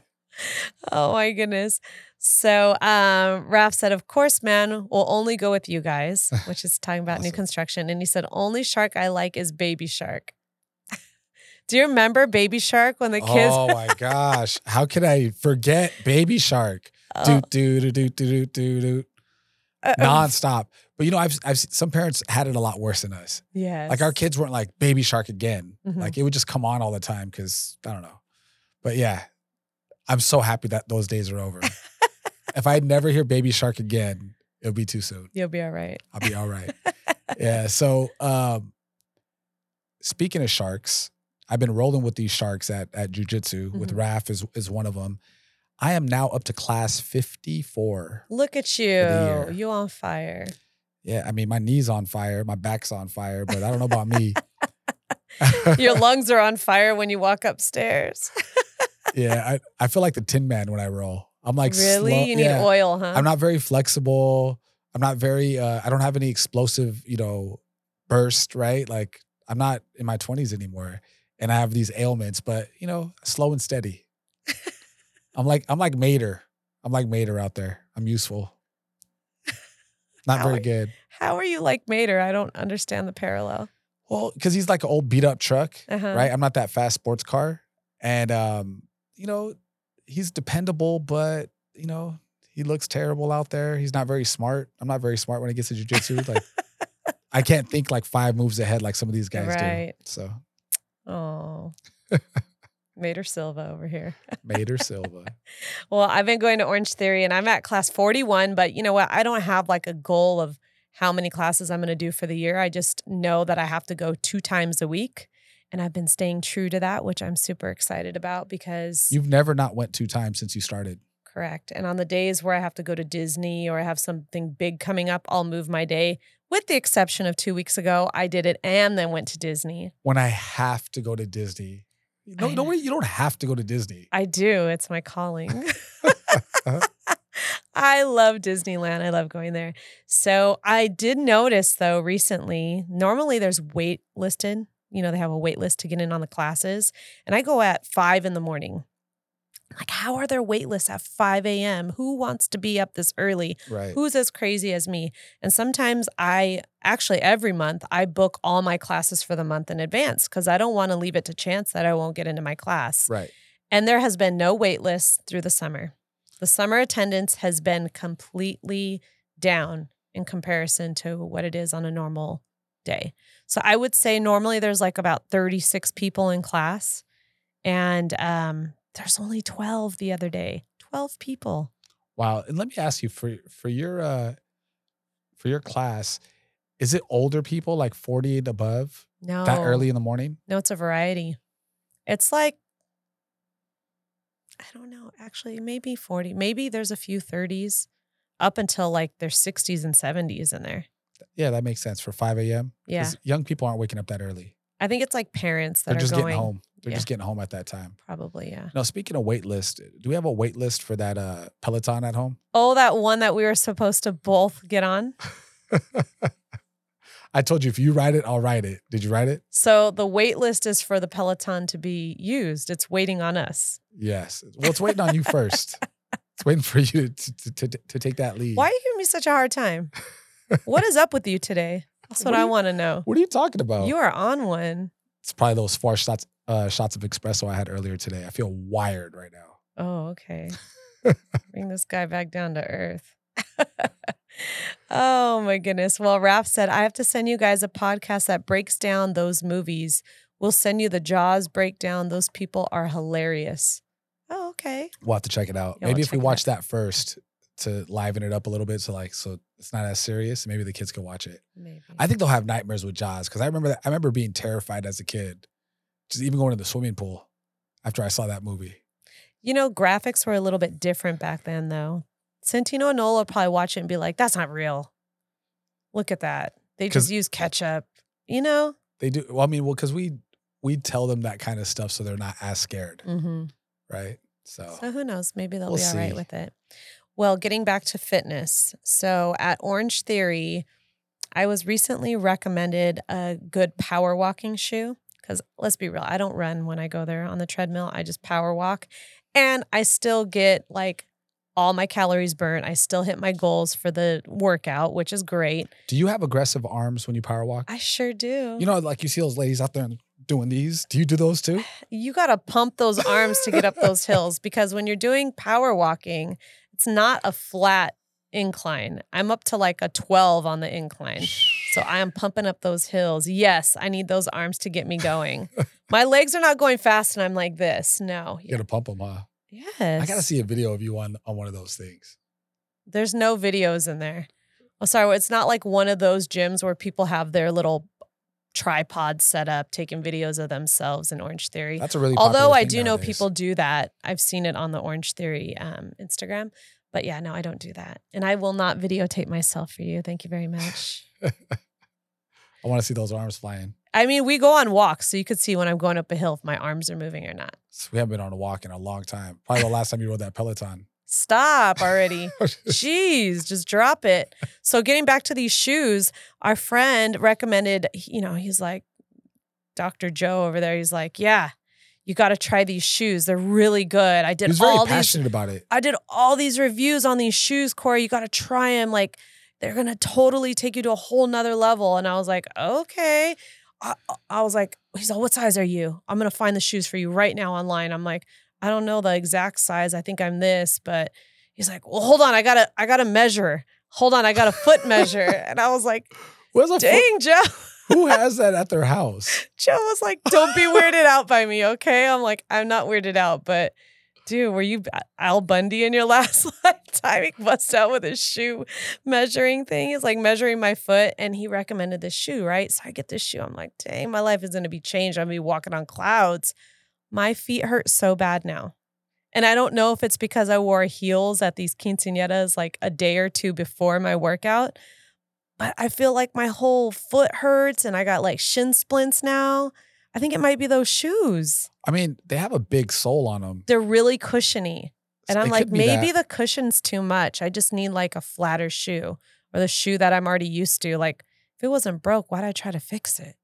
Speaker 2: Oh my goodness. So um Raph said, of course, man, we'll only go with you guys, which is talking about new construction. And he said, only shark I like is baby shark. Do you remember baby shark when the kids
Speaker 1: Oh my gosh. How could I forget Baby Shark?
Speaker 2: Oh,
Speaker 1: Do, do, do, do, do, do, do,
Speaker 2: uh,
Speaker 1: nonstop. But you know, I've, I've some parents had it a lot worse than us.
Speaker 2: yes.
Speaker 1: Like our kids weren't like Baby Shark again.
Speaker 2: Mhm.
Speaker 1: Like it would just come on all the time because I don't know. But yeah, I'm so happy that those days are over. if I never hear Baby Shark again, it'll be too soon.
Speaker 2: You'll be all right.
Speaker 1: I'll be all right. yeah. So um speaking of sharks, I've been rolling with these sharks at at jujitsu with
Speaker 2: Mhm.
Speaker 1: Raf is is one of them. I am now up to class 54.
Speaker 2: Look at you. You on fire.
Speaker 1: Yeah, I mean my knee's on fire, my back's on fire, but I don't know about me.
Speaker 2: Your lungs are on fire when you walk upstairs.
Speaker 1: Yeah, I, I feel like the Tin Man when I roll. I'm like
Speaker 2: really?
Speaker 1: slow-
Speaker 2: you need
Speaker 1: yeah.
Speaker 2: oil, huh?
Speaker 1: I'm not very flexible. I'm not very. Uh, I don't have any explosive, you know, burst. Right? Like I'm not in my 20s anymore, and I have these ailments. But you know, slow and steady. I'm like I'm like Mater. I'm like Mater out there. I'm useful. Not
Speaker 2: How
Speaker 1: very
Speaker 2: are-
Speaker 1: good.
Speaker 2: How are you like Mater? I don't understand the parallel.
Speaker 1: Well, because he's like an old beat up truck,
Speaker 2: Uh-huh.
Speaker 1: right? I'm not that fast sports car, and um, you know, he's dependable, but you know, he looks terrible out there. He's not very smart. I'm not very smart when it gets to jujitsu. Like, I can't think like five moves ahead like some of these guys
Speaker 2: Right.
Speaker 1: do. So,
Speaker 2: Oh. Mater Silva over here.
Speaker 1: Mater Silva.
Speaker 2: Well, I've been going to Orange Theory and I'm at class 41, but you know what? I don't have like a goal of how many classes I'm going to do for the year. I just know that I have to go two times a week. And I've been staying true to that, which I'm super excited about because
Speaker 1: You've never not went two times since you started.
Speaker 2: correct. And on the days where I have to go to Disney or I have something big coming up, I'll move my day. With the exception of two weeks ago, I did it and then went to Disney.
Speaker 1: When I have to go to Disney, no,
Speaker 2: I
Speaker 1: no, way, you don't have to go to Disney.
Speaker 2: I do. It's my calling. I love Disneyland. I love going there. So I did notice though recently, normally there's wait listed. You know, they have a wait list to get in on the classes. And I go at five in the morning. Like, how are there wait lists at 5 a.m.? Who wants to be up this early?
Speaker 1: Right.
Speaker 2: Who's as crazy as me? And sometimes I actually every month I book all my classes for the month in advance because I don't want to leave it to chance that I won't get into my class.
Speaker 1: Right.
Speaker 2: And there has been no wait list through the summer. The summer attendance has been completely down in comparison to what it is on a normal day. So I would say normally there's like about 36 people in class and um, there's only 12 the other day. 12 people.
Speaker 1: Wow. And let me ask you for for your uh for your class, is it older people like 40 and above
Speaker 2: No.
Speaker 1: that early in the morning?
Speaker 2: No, it's a variety. It's like I don't know, actually maybe 40. Maybe there's a few 30s up until like their 60s and 70s in there.
Speaker 1: Yeah, that makes sense for 5 a.m.
Speaker 2: Yeah.
Speaker 1: 'Cause Young people aren't waking up that early.
Speaker 2: I think it's like parents that
Speaker 1: They're
Speaker 2: are
Speaker 1: just
Speaker 2: going.
Speaker 1: getting home. They're
Speaker 2: Yeah.
Speaker 1: just getting home at that time.
Speaker 2: Probably, yeah.
Speaker 1: Now, speaking of wait list, do we have a wait list for that uh, Peloton at home?
Speaker 2: Oh, that one that we were supposed to both get on.
Speaker 1: I told you if you write it, I'll write it. Did you write it?
Speaker 2: So the wait list is for the Peloton to be used. It's waiting on us.
Speaker 1: Yes. Well, it's waiting on you first. It's waiting for you to, to, to, to take that lead.
Speaker 2: Why are you giving me such a hard time? what is up with you today? That's what,
Speaker 1: What do
Speaker 2: I want to know.
Speaker 1: What are you talking about?
Speaker 2: You are on one.
Speaker 1: it's probably those four shots uh, shots of espresso I had earlier today. I feel wired right now.
Speaker 2: Oh, okay. Bring this guy back down to earth. oh my goodness. Well, Raph said, I have to send you guys a podcast that breaks down those movies. We'll send you the Jaws breakdown. Those people are hilarious. Oh, okay.
Speaker 1: We'll have to check it out.
Speaker 2: Yeah, we'll
Speaker 1: maybe if we watch that first to liven it up a little bit, so like so it's not as serious. Maybe the kids can watch it.
Speaker 2: Maybe.
Speaker 1: I think they'll have nightmares with Jaws because I remember that. I remember being terrified as a kid, just even going to the swimming pool after I saw that movie.
Speaker 2: You know, graphics were a little bit different back then, though. Santino and Nola would probably watch it and be like, that's not real. Look at that. They just use ketchup. You know?
Speaker 1: They do. Well, I mean, well, because we we tell them that kind of stuff so they're not as scared,
Speaker 2: Mm-hmm.
Speaker 1: right? So
Speaker 2: So who knows? Maybe they'll
Speaker 1: We'll
Speaker 2: be all right
Speaker 1: see.
Speaker 2: with it. Well, getting back to fitness. So at Orange Theory, I was recently recommended a good power walking shoe. Because let's be real, I don't run when I go there on the treadmill. I just power walk. And I still get like all my calories burnt. I still hit my goals for the workout, which is great.
Speaker 1: do you have aggressive arms when you power walk?
Speaker 2: I sure do.
Speaker 1: You know, like you see those ladies out there doing these. Do you do those too?
Speaker 2: you got to pump those arms to get up those hills because when you're doing power walking, it's not a flat incline. I'm up to like a 12 on the incline. So I am pumping up those hills. Yes, I need those arms to get me going. My legs are not going fast and I'm like this. No.
Speaker 1: You gotta pump them, huh?
Speaker 2: Yes.
Speaker 1: I gotta see a video of you on on one of those things.
Speaker 2: There's no videos in there. Oh, sorry. It's not like one of those gyms where people have their little tripods set up taking videos of themselves in Orange Theory.
Speaker 1: That's a really
Speaker 2: Although I do know people do that. I've seen it on the Orange Theory um, Instagram. But yeah, no, I don't do that. And I will not videotape myself for you. Thank you very much.
Speaker 1: I want to see those arms flying.
Speaker 2: I mean, we go on walks, so you could see when I'm going up a hill if my arms are moving or not.
Speaker 1: So we haven't been on a walk in a long time. Probably the last time you rode that Peloton.
Speaker 2: Stop already. Jeez, just drop it. So getting back to these shoes, our friend recommended, you know, he's like, Dr. Joe over there, he's like, yeah, you got to try these shoes. They're really good. I did all these
Speaker 1: passionate about it.
Speaker 2: I did all these reviews on these shoes, Cori. You got to try them. Like, they're going to totally take you to a whole nother level. And I was like, okay. I, I was like, he's like, what size are you? I'm going to find the shoes for you right now online. I'm like, I don't know the exact size. I think I'm this, but he's like, well, hold on. I got to, I got to measure. Hold on. I got a foot measure. And I was like,
Speaker 1: Where's a foot-
Speaker 2: Joe.
Speaker 1: Who has that at their house?
Speaker 2: Joe was like, "Don't be weirded out by me, okay?" I'm like, "I'm not weirded out, but dude, were you Al Bundy in your last lifetime? He bust out with his shoe measuring thing. He's like measuring my foot, and he recommended this shoe, right? So I get this shoe. I'm like, "Dang, my life is gonna be changed. I'm gonna be walking on clouds." My feet hurt so bad now. And I don't know if it's because I wore heels at these quinceañeras like a day or two before my workout, but I feel like my whole foot hurts and I got like shin splints now. I think it might be those shoes.
Speaker 1: I mean, they have a big sole on them.
Speaker 2: They're really cushiony. And I'm
Speaker 1: It
Speaker 2: like, maybe
Speaker 1: that.
Speaker 2: the cushion's too much. I just need like a flatter shoe or the shoe that I'm already used to. Like, if it wasn't broke, why'd I try to fix it?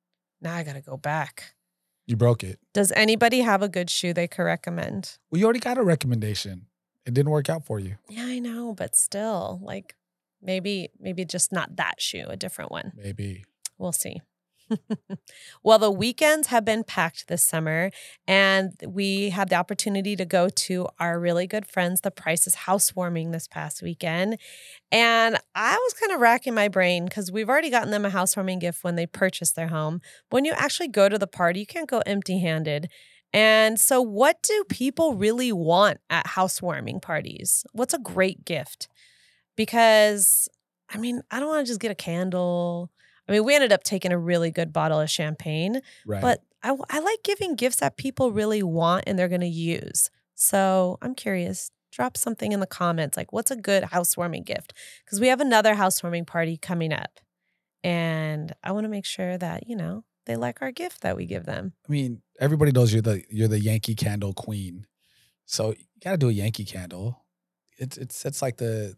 Speaker 2: Now I got to go back.
Speaker 1: You broke it.
Speaker 2: Does anybody have a good shoe they could recommend?
Speaker 1: Well, you already got a recommendation. It didn't work out for you.
Speaker 2: Yeah, I know, but still, like maybe, maybe just not that shoe, a different one.
Speaker 1: Maybe.
Speaker 2: We'll see. Well, the weekends have been packed this summer, and we had the opportunity to go to our really good friends, the Price's housewarming this past weekend. And I was kind of racking my brain because we've already gotten them a housewarming gift when they purchased their home. When you actually go to the party, you can't go empty handed. And so, what do people really want at housewarming parties? What's a great gift? Because, I mean, I don't want to just get a candle. I mean, we ended up taking a really good bottle of champagne,
Speaker 1: Right.
Speaker 2: but I, I like giving gifts that people really want and they're going to use. So I'm curious. Drop something in the comments like, what's a good housewarming gift? Because we have another housewarming party coming up. And I want to make sure that, you know, they like our gift that we give them.
Speaker 1: I mean, everybody knows you're the you're the Yankee candle queen. So you gotta do a Yankee candle. It's it sets like the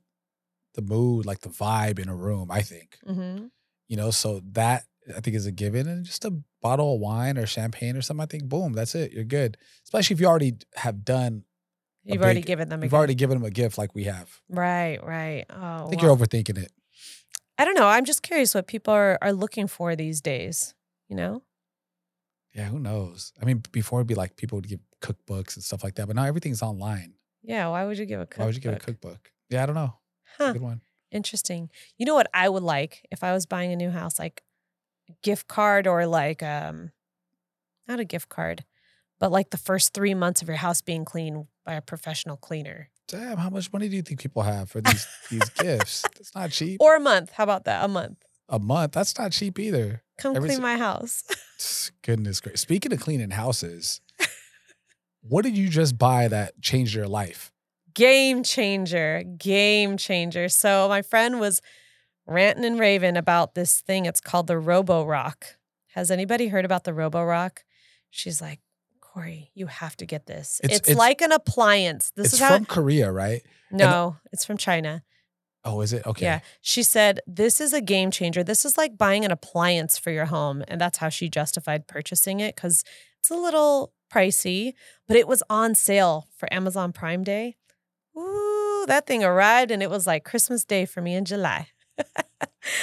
Speaker 1: the mood, like the vibe in a room, I think.
Speaker 2: Mm-hmm.
Speaker 1: You know, so that I think is a given. And just a bottle of wine or champagne or something, I think, boom, that's it. You're good. Especially if you already have done
Speaker 2: You've already
Speaker 1: big-
Speaker 2: given them a
Speaker 1: you've
Speaker 2: gift.
Speaker 1: already given them a gift like we have.
Speaker 2: Right, right. Oh,
Speaker 1: I think you're overthinking it.
Speaker 2: I don't know. I'm just curious what people are, are looking for these days, you know?
Speaker 1: Yeah, who knows? I mean, before it'd be like people would give cookbooks and stuff like that, but now everything's online.
Speaker 2: Yeah, why would you give a cookbook?
Speaker 1: Why would you give a cookbook? Yeah, I don't know.
Speaker 2: Huh.
Speaker 1: good one.
Speaker 2: Interesting. You know what I would like if I was buying a new house, like a gift card or like um not a gift card, but like the first three months of your house being clean by a professional cleaner.
Speaker 1: Damn, how much money do you think people have for these these gifts? That's not cheap.
Speaker 2: Or a month. How about that? A month.
Speaker 1: a month. That's not cheap either.
Speaker 2: Come
Speaker 1: Every
Speaker 2: clean
Speaker 1: si-
Speaker 2: my house.
Speaker 1: Goodness gracious. Speaking of cleaning houses, what did you just buy that changed your life?
Speaker 2: Game changer. Game changer. So my friend was ranting and raving about this thing. It's called the Roborock. Has anybody heard about the Roborock? She's like, Cori, you have to get this.
Speaker 1: It's-
Speaker 2: It's,
Speaker 1: it's-
Speaker 2: like an appliance. This is how
Speaker 1: from Korea, right?
Speaker 2: No, it's from China.
Speaker 1: Oh, is it? Okay.
Speaker 2: Yeah. She said, This is a game changer. This is like buying an appliance for your home. And that's how she justified purchasing it because it's a little pricey, but it was on sale for Amazon Prime Day. Ooh, that thing arrived and it was like Christmas Day for me in July.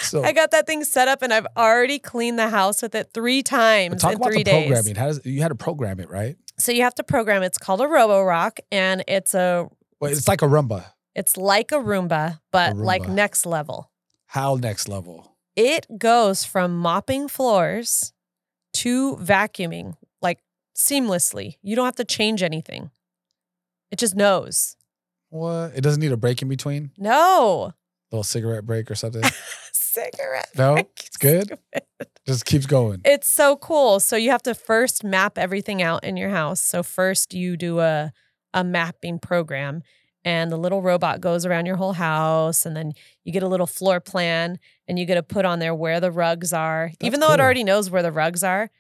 Speaker 1: So
Speaker 2: I got that thing set up and I've already cleaned the house with it three times
Speaker 1: talk
Speaker 2: in
Speaker 1: about
Speaker 2: three
Speaker 1: the
Speaker 2: days.
Speaker 1: programming. How does you had to program it, right?
Speaker 2: So you have to program. It's called a Roborock, and it's a
Speaker 1: Well, it's like a Roomba.
Speaker 2: it's like a Roomba, but like
Speaker 1: Roomba.
Speaker 2: next level.
Speaker 1: How next level?
Speaker 2: it goes from mopping floors to vacuuming like seamlessly. You don't have to change anything. It just knows.
Speaker 1: What? It doesn't need a break in between?
Speaker 2: No.
Speaker 1: little cigarette break or something?
Speaker 2: Cigarette.
Speaker 1: No? It's good? Just keeps going.
Speaker 2: It's so cool. So you have to first map everything out in your house. So first you do a a mapping program and the little robot goes around your whole house and then you get a little floor plan and you get to put on there where the rugs are even though it already knows where the rugs are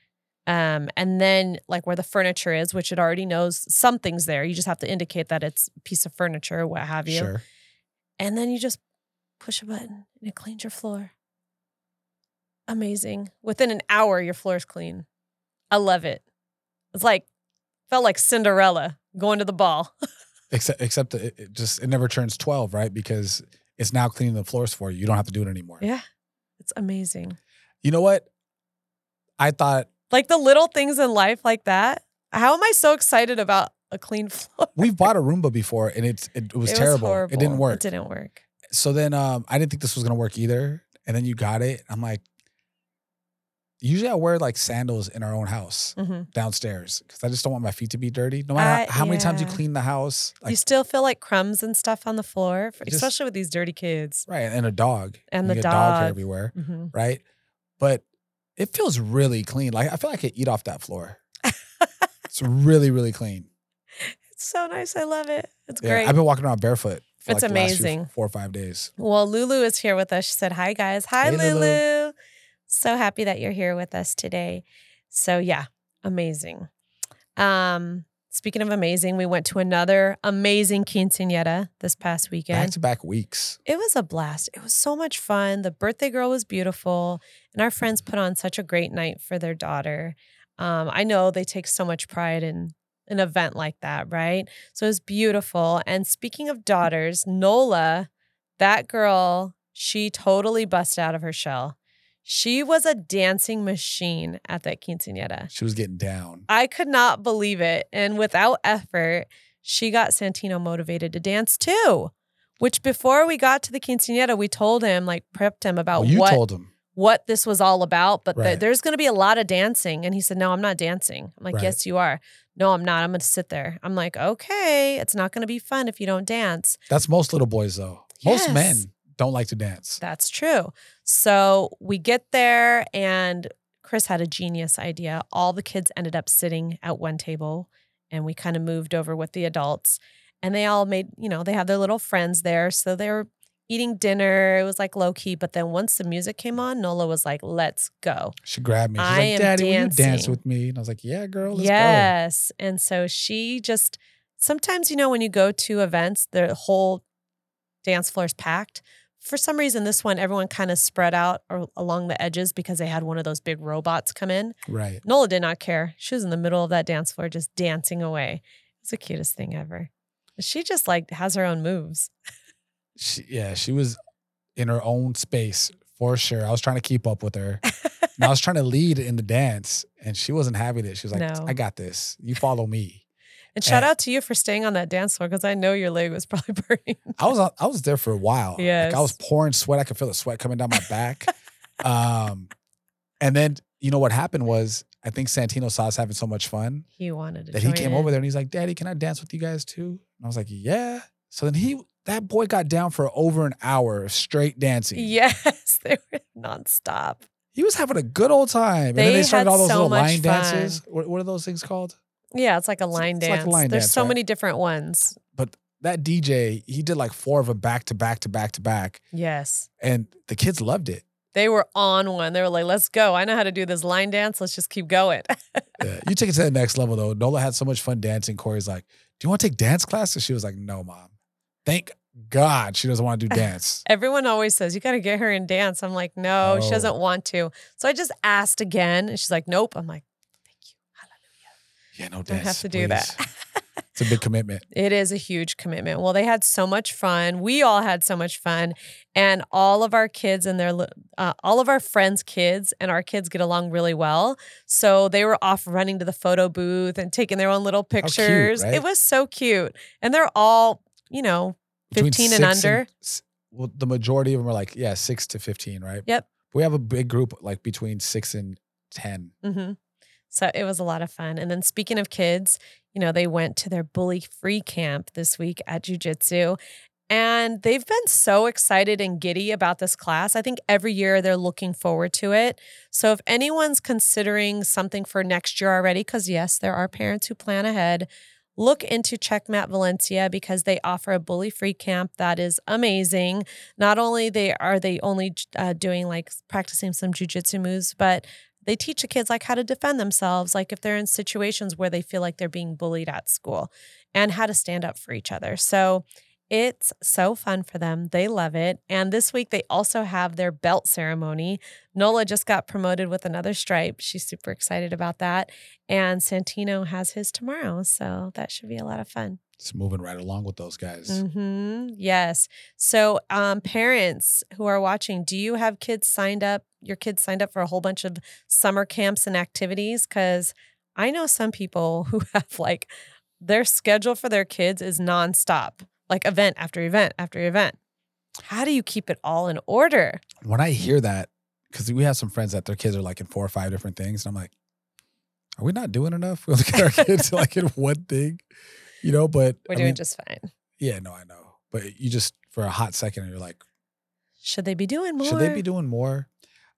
Speaker 2: um, and then like where the furniture is which it already knows something's there you just have to indicate that it's a piece of furniture what have you
Speaker 1: Sure.
Speaker 2: and then you just push a button and it cleans your floor. Amazing. Within an hour, your floor's clean. I love it. It's like, felt like Cinderella going to the ball.
Speaker 1: Except except it, it just it never turns 12, right? Because it's now cleaning the floors for you. You don't have to do it anymore.
Speaker 2: yeah. It's amazing.
Speaker 1: You know what? I thought
Speaker 2: Like the little things in life like that. How am I so excited about a clean floor?
Speaker 1: we've bought a Roomba before and it's it, was
Speaker 2: It
Speaker 1: terrible. It didn't work.
Speaker 2: It didn't work.
Speaker 1: so then um I didn't think this was gonna work either. And then you got it. I'm like, usually I wear like sandals in our own house
Speaker 2: hmm
Speaker 1: downstairs because I just don't want my feet to be dirty. No matter
Speaker 2: I-
Speaker 1: how, how many times you clean the house, like
Speaker 2: you still feel like crumbs and stuff on the floor,
Speaker 1: It just-
Speaker 2: especially with these dirty kids.
Speaker 1: right, and a dog
Speaker 2: And
Speaker 1: You
Speaker 2: the
Speaker 1: get dog hair
Speaker 2: dog.
Speaker 1: everywhere,
Speaker 2: hmm
Speaker 1: right? But it feels really clean. Like I feel like I could eat off that floor. it's really, really clean.
Speaker 2: It's so nice. I love it. It's
Speaker 1: Yeah,
Speaker 2: great.
Speaker 1: I've been walking around barefoot. For
Speaker 2: It's
Speaker 1: like last few-
Speaker 2: amazing.
Speaker 1: four or five days.
Speaker 2: Well, Lulu is here with us. She said, Hi, guys. Hi,
Speaker 1: Hey,
Speaker 2: Lulu.
Speaker 1: Lulu.
Speaker 2: So happy that you're here with us today. So, yeah, amazing. Um, speaking of amazing, we went to another amazing quinceanera this past weekend.
Speaker 1: Back to back weeks.
Speaker 2: It was a blast. It was so much fun. The birthday girl was beautiful, and our friends put on such a great night for their daughter. Um, I know they take so much pride in an event like that, right? So it was beautiful. And speaking of daughters, Nola, that girl, she totally busted out of her shell. She was a dancing machine at that quinceanera.
Speaker 1: She was getting down.
Speaker 2: I could not believe it. And without effort, she got Santino motivated to dance too. Which before we got to the quinceanera, we told him, like prepped him about
Speaker 1: Well, you
Speaker 2: what
Speaker 1: told him.
Speaker 2: what this was all about, but
Speaker 1: Right.
Speaker 2: there's going to be a lot of dancing. And he said, No, I'm not dancing. I'm like,
Speaker 1: Right.
Speaker 2: Yes, you are. No, I'm not. I'm going to sit there. I'm like, Okay, it's not going to be fun if you don't dance.
Speaker 1: That's most little boys though. Most men don't like to dance.
Speaker 2: That's true. So we get there, and Chris had a genius idea. All the kids ended up sitting at one table, and we kind of moved over with the adults. And they all made, you know, they had their little friends there. So they were eating dinner. It was like low key. But then once the music came on, Nola was like, let's go.
Speaker 1: She grabbed me. She's
Speaker 2: I
Speaker 1: like,
Speaker 2: am
Speaker 1: Daddy, will you dance with me? And I was like, Yeah, girl, let's go.
Speaker 2: yes. And so she just, sometimes, you know, when you go to events, the whole dance floor is packed. For some reason, this one, everyone kind of spread out or along the edges because they had one of those big robots come in.
Speaker 1: Right.
Speaker 2: Nola did not care. She was in the middle of that dance floor just dancing away. It's the cutest thing ever. She just like has her own moves.
Speaker 1: She, yeah, she was in her own space for sure. I was trying to keep up with her. and I was trying to lead in the dance, and she wasn't having it. She was like,
Speaker 2: No.
Speaker 1: I got this. You follow me.
Speaker 2: And shout
Speaker 1: Eh.
Speaker 2: out to you for staying on that dance floor because I know your leg was probably burning.
Speaker 1: I was I was there for a while. Like I was pouring sweat. I could feel the sweat coming down my back. um, and then you know what happened was I think Santino saw us having so much fun
Speaker 2: He wanted to.
Speaker 1: that he came
Speaker 2: in.
Speaker 1: over there and he's like, "Daddy, can I dance with you guys too?" And I was like, "Yeah." So then he that boy got down for over an hour straight dancing.
Speaker 2: Yes, they were nonstop.
Speaker 1: He was having a good old time. and then
Speaker 2: They
Speaker 1: they started all those
Speaker 2: so
Speaker 1: little line
Speaker 2: fun.
Speaker 1: dances. What, what are those things called?
Speaker 2: Yeah, it's like a line
Speaker 1: it's like a
Speaker 2: dance.
Speaker 1: line
Speaker 2: There's
Speaker 1: dance,
Speaker 2: so
Speaker 1: right?
Speaker 2: many different ones.
Speaker 1: But that DJ, he did like four of them back to back to back to back,
Speaker 2: Yes.
Speaker 1: and the kids loved it.
Speaker 2: They were on one. They were like, let's go. I know how to do this line dance. Let's just keep going.
Speaker 1: Yeah. You take it to the next level though. Nola had so much fun dancing. Cori's like, "Do you want to take dance classes?" She was like, "No, mom. Thank God she doesn't want to do dance."
Speaker 2: Everyone always says, you got to get her in dance. I'm like, no, she
Speaker 1: Oh.
Speaker 2: doesn't want to. So I just asked again. And she's like, nope. I'm like, thank you. Hallelujah.
Speaker 1: Yeah, no
Speaker 2: Don't have to do that.
Speaker 1: it's a big commitment.
Speaker 2: It is a huge commitment. Well, they had so much fun. We all had so much fun, and all of our kids and their uh, all of our friends' kids and our kids get along really well. So they were off running to the photo booth and taking their own little
Speaker 1: cute,
Speaker 2: pictures.
Speaker 1: right?
Speaker 2: It was so cute, and they're all you know 15 and under.
Speaker 1: s- well, the majority of them are like, yeah, six to fifteen, right?
Speaker 2: Yep.
Speaker 1: We have a big group like between six and ten.
Speaker 2: hmm So it was a lot of fun. And then speaking of kids, you know, they went to their bully free camp this week at jujitsu. And they've been so excited and giddy about this class. I think every year they're looking forward to it. So if anyone's considering something for next year already, because yes, there are parents who plan ahead, look into Checkmat Valencia because they offer a bully free camp that is amazing. Not only they are they only uh, doing like practicing some jujitsu moves, but they teach the kids like how to defend themselves, like if they're in situations where they feel like they're being bullied at school, and how to stand up for each other. So it's so fun for them. They love it. And this week they also have their belt ceremony. Nola just got promoted with another stripe. She's super excited about that. And Santino has his tomorrow. So that should be a lot of fun.
Speaker 1: It's moving right along with those guys.
Speaker 2: hmm Yes. So, um, parents who are watching, do you have kids signed up? Your kids signed up for a whole bunch of summer camps and activities? Because I know some people who have like their schedule for their kids is nonstop, like event after event after event. How do you keep it all in order?
Speaker 1: When I hear that, because we have some friends that their kids are like in four or five different things, and I'm like, are we not doing enough? We look at our kids like in one thing, you know. But
Speaker 2: We're
Speaker 1: I
Speaker 2: doing
Speaker 1: mean,
Speaker 2: just fine.
Speaker 1: yeah, no, I know. But you just for a hot second, you're like,
Speaker 2: Should they be doing more?
Speaker 1: should they be doing more?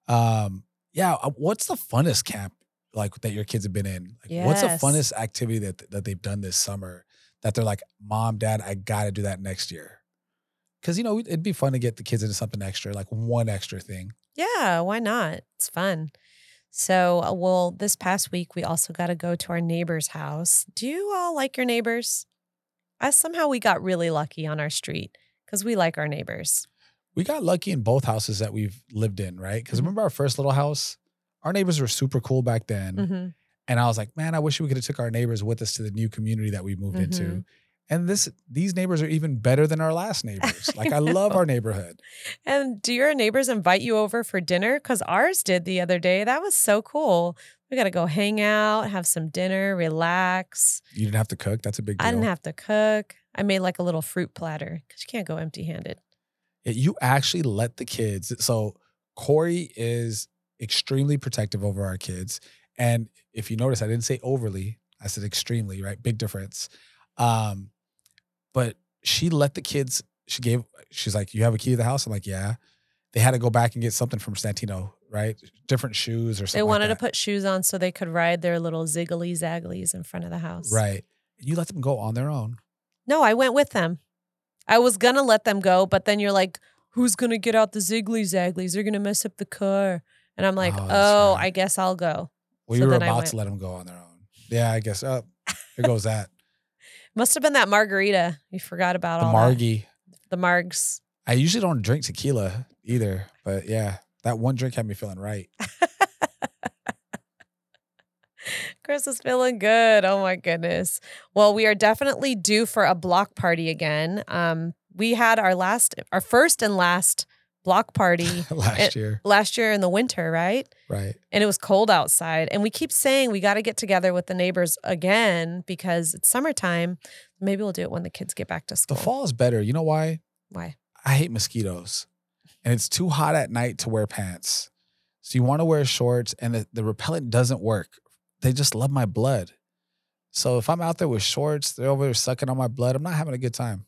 Speaker 1: Um, yeah. uh, What's the funnest camp like that your kids have been in? Like, What's the funnest activity that that they've done this summer that they're like, mom, dad, I got to do that next year? Because you know it'd be fun to get the kids into something extra, like one extra thing.
Speaker 2: Yeah, why not? It's fun. So, uh, well, this past week we also got to go to our neighbor's house. Do you all like your neighbors? I somehow we got really lucky on our street because we like our neighbors.
Speaker 1: we got lucky in both houses that we've lived in, right? Because
Speaker 2: Mhm.
Speaker 1: remember our first little house? Our neighbors were super cool back then.
Speaker 2: hmm
Speaker 1: And I was like, man, I wish we could have took our neighbors with us to the new community that we moved into. And this these neighbors are even better than our last neighbors. Like I love our neighborhood.
Speaker 2: And do your neighbors invite you over for dinner? Because ours did the other day. That was so cool. We got to go hang out, have some dinner, relax.
Speaker 1: You didn't have to cook. That's a big deal.
Speaker 2: I didn't have to cook. I made like a little fruit platter because you can't go empty handed.
Speaker 1: Yeah, you actually let the kids. So Cori is extremely protective over our kids. And if you notice, I didn't say overly. I said extremely, right? Big difference. Um, but she let the kids, she gave, she's like, You have a key to the house? I'm like, Yeah. They had to go back and get something from Santino, right? Different shoes or something.
Speaker 2: They
Speaker 1: like
Speaker 2: wanted to put shoes on so they could ride their little ziggly zagglies in front of the house.
Speaker 1: Right. You let them go on their own.
Speaker 2: No, I went with them. I was gonna let them go, but then you're like, who's to get out the ziggly zagglies? They're to mess up the car. And I'm like,
Speaker 1: Oh,
Speaker 2: oh,
Speaker 1: right.
Speaker 2: I guess I'll go.
Speaker 1: Well,
Speaker 2: So
Speaker 1: you were about to let them go on their own. Yeah, I guess. Oh, here goes that.
Speaker 2: Must have been that margarita. You forgot about
Speaker 1: the
Speaker 2: all
Speaker 1: Margie.
Speaker 2: that. The margs.
Speaker 1: I usually don't drink tequila either, but yeah, that one drink had me feeling right.
Speaker 2: Chris is feeling good. Oh my goodness. Well, we are definitely due for a block party again. Um, we had our last, our first and last block party
Speaker 1: Last
Speaker 2: It-
Speaker 1: year,
Speaker 2: last year in the winter, right?
Speaker 1: right?
Speaker 2: And it was cold outside. And we keep saying we got to get together with the neighbors again because it's summertime. Maybe we'll do it when the kids get back to school.
Speaker 1: The fall is better. You know why?
Speaker 2: Why?
Speaker 1: I hate mosquitoes, and it's too hot at night to wear pants. So you want to wear shorts, and the, the repellent doesn't work. They just love my blood. So if I'm out there with shorts, they're over there sucking on my blood. I'm not having a good time.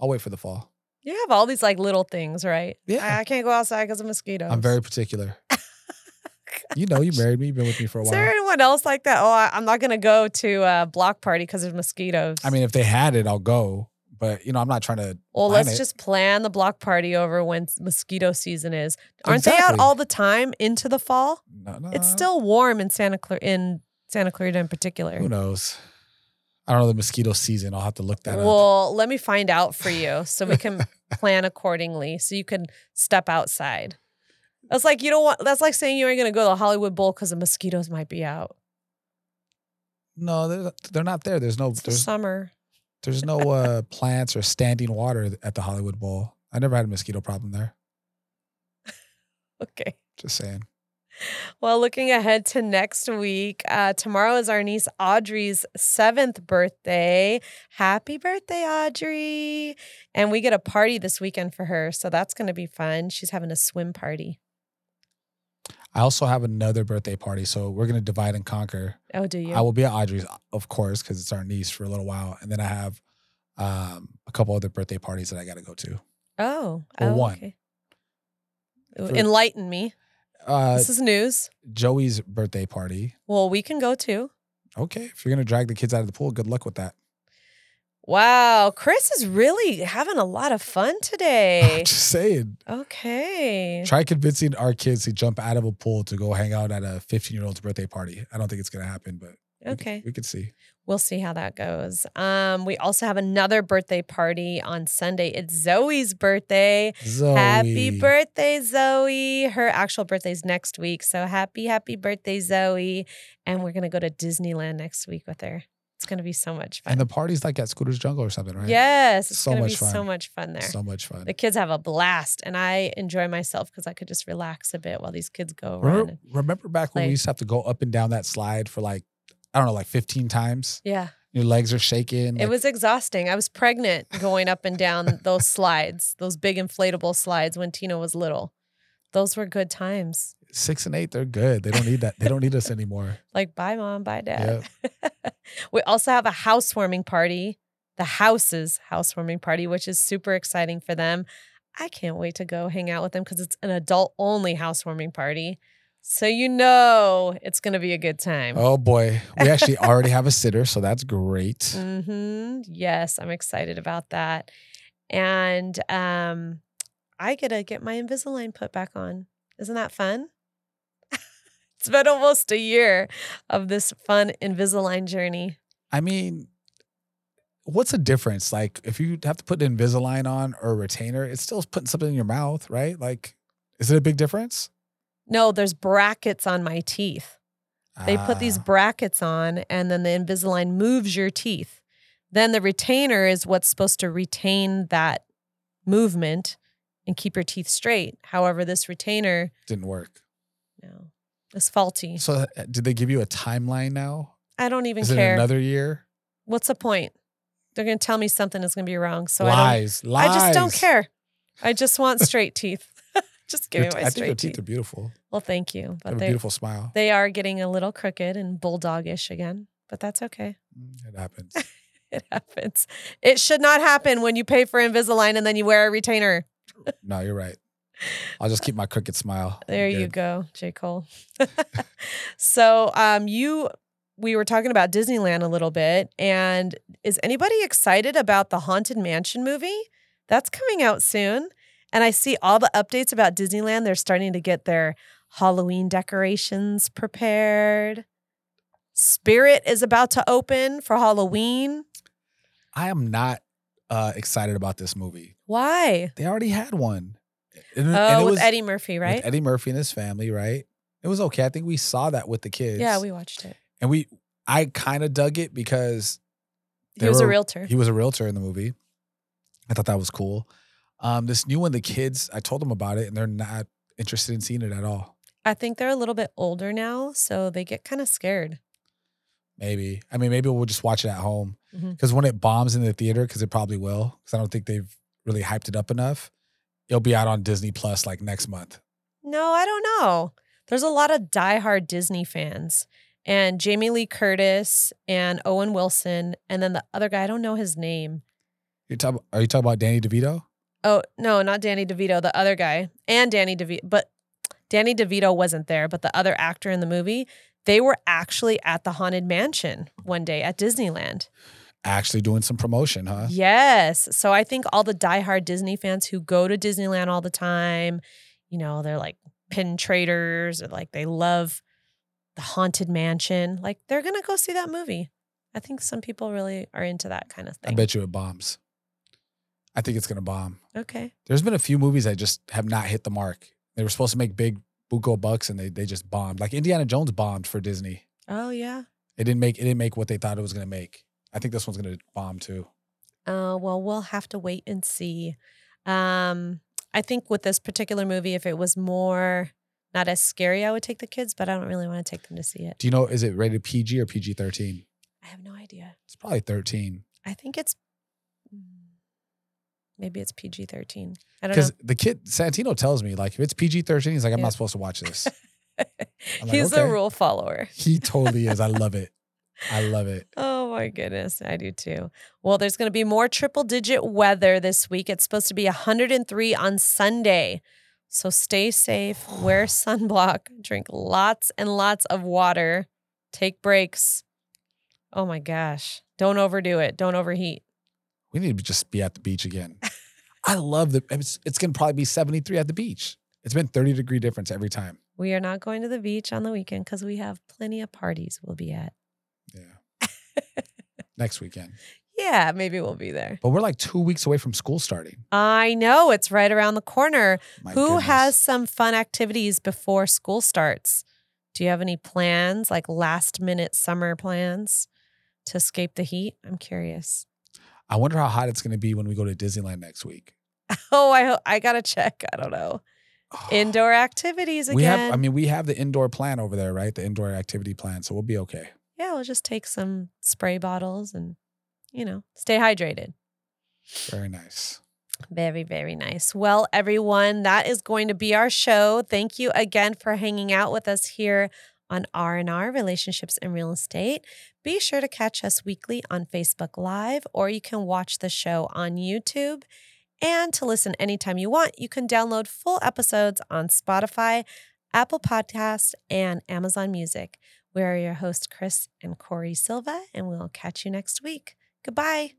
Speaker 1: I'll wait for the fall.
Speaker 2: You have all these like little things, right?
Speaker 1: Yeah.
Speaker 2: I, I can't go outside because of mosquitoes.
Speaker 1: I'm very particular. you know, you married me. You've been with me for a while.
Speaker 2: Is
Speaker 1: while.
Speaker 2: there anyone else like that? Oh, I, I'm not going to go to a block party because of mosquitoes.
Speaker 1: I mean, if they had it, I'll go. But you know, I'm not trying to.
Speaker 2: well,
Speaker 1: plan
Speaker 2: let's
Speaker 1: it.
Speaker 2: just plan the block party over when mosquito season is. Aren't they
Speaker 1: Exactly.
Speaker 2: out all the time into the fall?
Speaker 1: No, no,
Speaker 2: It's still warm in Santa Clara, in Santa Clarita in particular.
Speaker 1: Who knows? I don't know the mosquito season. I'll have to look that up.
Speaker 2: Well, let me find out for you so we can plan accordingly so you can step outside. That's like you don't want that's like saying you ain't gonna go to the Hollywood Bowl because the mosquitoes might be out.
Speaker 1: No, they're they're not there. There's no
Speaker 2: It's
Speaker 1: there's
Speaker 2: summer.
Speaker 1: there's no uh, plants or standing water at the Hollywood Bowl. I never had a mosquito problem there.
Speaker 2: Okay.
Speaker 1: Just saying.
Speaker 2: Well, looking ahead to next week, uh, tomorrow is our niece Audrey's seventh birthday. Happy birthday, Audrey. And we get a party this weekend for her. So that's going to be fun. She's having a swim party.
Speaker 1: I also have another birthday party, so we're gonna divide and conquer.
Speaker 2: Oh, do you?
Speaker 1: I will be at Audrey's, of course, because it's our niece for a little while, and then I have um, a couple other birthday parties that I got to go to.
Speaker 2: oh, oh,
Speaker 1: one.
Speaker 2: okay.
Speaker 1: For-
Speaker 2: Enlighten me.
Speaker 1: Uh,
Speaker 2: this is news.
Speaker 1: Joey's birthday party.
Speaker 2: Well, we can go too.
Speaker 1: Okay, if you're gonna drag the kids out of the pool, good luck with that.
Speaker 2: Wow, Chris is really having a lot of fun today.
Speaker 1: I'm just saying.
Speaker 2: Okay.
Speaker 1: Try convincing our kids to jump out of a pool to go hang out at a 15 year old's birthday party. I don't think it's gonna happen, but we
Speaker 2: Okay.
Speaker 1: we could see.
Speaker 2: We'll see how that goes. Um, we also have another birthday party on Sunday. It's Zoe's birthday.
Speaker 1: Zoe.
Speaker 2: Happy birthday, Zoe. Her actual birthday's next week. So happy, happy birthday, Zoe. And we're gonna go to Disneyland next week with her. It's gonna be so much fun.
Speaker 1: And the party's like at Scooter's Jungle or something, right?
Speaker 2: Yes, it's
Speaker 1: So
Speaker 2: gonna
Speaker 1: much
Speaker 2: be so much fun there.
Speaker 1: So much fun.
Speaker 2: the kids have a blast and I enjoy myself because I could just relax a bit while these kids go around.
Speaker 1: Remember, remember back when we used to have to go up and down that slide for like, I don't know, like 15 times?
Speaker 2: yeah.
Speaker 1: Your legs are shaking.
Speaker 2: It
Speaker 1: like-
Speaker 2: was exhausting. I was pregnant going up and down those slides, those big inflatable slides when Tina was little. Those were good times.
Speaker 1: six and eight. They're good. They don't need that. They don't need us anymore.
Speaker 2: Like, bye, mom, bye, dad. we also have a housewarming party, the house's housewarming party, which is super exciting for them. I can't wait to go hang out with them because it's an adult only housewarming party. So, you know, it's going to be a good time.
Speaker 1: Oh boy. We actually already have a sitter, so that's great.
Speaker 2: hmm Yes, I'm excited about that. And um, I get to get my Invisalign put back on. Isn't that fun? it's been almost a year of this fun Invisalign journey.
Speaker 1: I mean, what's the difference? Like, if you have to put an Invisalign on or a retainer, it's still putting something in your mouth, right? Like, is it a big difference?
Speaker 2: No, there's brackets on my teeth. They put these
Speaker 1: Ah,
Speaker 2: brackets on, and then the Invisalign moves your teeth. Then the retainer is what's supposed to retain that movement and keep your teeth straight. However, this retainer,
Speaker 1: didn't work.
Speaker 2: no, is faulty.
Speaker 1: So, uh, did they give you a timeline now?
Speaker 2: I don't even
Speaker 1: Is it
Speaker 2: care.
Speaker 1: another year?
Speaker 2: What's the point? They're going to tell me something is going to be wrong. So I don't.
Speaker 1: lies, lies.
Speaker 2: I just don't care. I just want straight teeth. Just give
Speaker 1: Your
Speaker 2: me my
Speaker 1: I think your teeth are beautiful.
Speaker 2: Well, thank you, but
Speaker 1: have a beautiful smile.
Speaker 2: they are getting a little crooked and bulldogish again. But that's okay.
Speaker 1: Mm, It happens.
Speaker 2: It happens. It should not happen when you pay for Invisalign and then you wear a retainer.
Speaker 1: no, you're right. I'll just keep my crooked smile.
Speaker 2: There you go, J. Cole. so um you we were talking about Disneyland a little bit. And is anybody excited about the Haunted Mansion movie? That's coming out soon. And I see all the updates about Disneyland. They're starting to get their Halloween decorations prepared. Spirit is about to open for Halloween.
Speaker 1: I am not uh, excited about this movie.
Speaker 2: Why?
Speaker 1: They already had one. And, and
Speaker 2: Oh,
Speaker 1: it
Speaker 2: with
Speaker 1: was
Speaker 2: Eddie Murphy, right?
Speaker 1: Eddie Murphy and his family, right? It was okay. I think we saw that with the kids.
Speaker 2: Yeah, we watched it.
Speaker 1: and we I kind of dug it because
Speaker 2: He was a realtor.
Speaker 1: he was a realtor in the movie. I thought that was cool. Um, this new one, the kids, I told them about it, and they're not interested in seeing it at all.
Speaker 2: I think they're a little bit older now, so they get kind of scared.
Speaker 1: Maybe. I mean, maybe we'll just watch it at home because when it bombs in the theater, because it probably will, because I don't think they've really hyped it up enough. It'll be out on Disney Plus like next month.
Speaker 2: No, I don't know. There's a lot of diehard Disney fans, and Jamie Lee Curtis and Owen Wilson, and then the other guy. I don't know his name.
Speaker 1: You're talk, are you talking about Danny DeVito?
Speaker 2: Oh no, not Danny DeVito. The other guy and Danny DeVito, but Danny DeVito wasn't there. But the other actor in the movie, they were actually at the haunted mansion one day at Disneyland.
Speaker 1: Actually doing some promotion, huh?
Speaker 2: Yes. So I think all the diehard Disney fans who go to Disneyland all the time, you know, they're like pin traders or like they love the haunted mansion. Like they're gonna go see that movie. I think some people really are into that kind of thing.
Speaker 1: I bet you it bombs. I think it's gonna bomb.
Speaker 2: Okay.
Speaker 1: There's been a few movies that just have not hit the mark. They were supposed to make big buco bucks and they they just bombed. Like Indiana Jones bombed for Disney.
Speaker 2: Oh yeah.
Speaker 1: It didn't make it didn't make what they thought it was gonna make. I think this one's gonna bomb too.
Speaker 2: Uh, well, we'll have to wait and see. Um, I think with this particular movie, if it was more not as scary, I would take the kids, but I don't really want to take them to see it.
Speaker 1: Do you know is it rated PG or PG thirteen?
Speaker 2: I have no idea.
Speaker 1: It's probably thirteen.
Speaker 2: I think it's maybe it's PG thirteen. I don't know.
Speaker 1: Because the kid Santino tells me like if it's PG thirteen, he's like I'm
Speaker 2: Yeah.
Speaker 1: not supposed to watch this. Like,
Speaker 2: He's a rule follower.
Speaker 1: He totally is. I love it. I love it.
Speaker 2: Oh my goodness, I do too. Well, there's going to be more triple digit weather this week. It's supposed to be 103 on Sunday. So stay safe, wear sunblock, drink lots and lots of water, take breaks. Oh my gosh. Don't overdo it. Don't overheat.
Speaker 1: We need to just be at the beach again. I love the. It's, it's gonna probably be 73 at the beach. It's been 30 degree difference every time.
Speaker 2: We are not going to the beach on the weekend because we have plenty of parties we'll be at.
Speaker 1: Yeah. Next weekend.
Speaker 2: Yeah, maybe we'll be there.
Speaker 1: But we're like two weeks away from school starting.
Speaker 2: I know it's right around the corner.
Speaker 1: My
Speaker 2: Who
Speaker 1: goodness.
Speaker 2: has some fun activities before school starts? Do you have any plans, like last minute summer plans to escape the heat? I'm curious.
Speaker 1: I wonder how hot it's gonna be when we go to Disneyland next week.
Speaker 2: Oh, I ho- I gotta check. I don't know. Indoor activities again.
Speaker 1: We have. I mean, we have the indoor plan over there, right? The indoor activity plan, so we'll be okay.
Speaker 2: yeah, we'll just take some spray bottles and you know stay hydrated.
Speaker 1: Very nice.
Speaker 2: Very, very nice. Well, everyone, that is going to be our show. Thank you again for hanging out with us here on R&R Relationships and Real Estate. Be sure to catch us weekly on Facebook Live, or you can watch the show on YouTube. And to listen anytime you want, you can download full episodes on Spotify, Apple Podcast, and Amazon Music. We are your hosts, Chris and Cori Silva, and we'll catch you next week. Goodbye.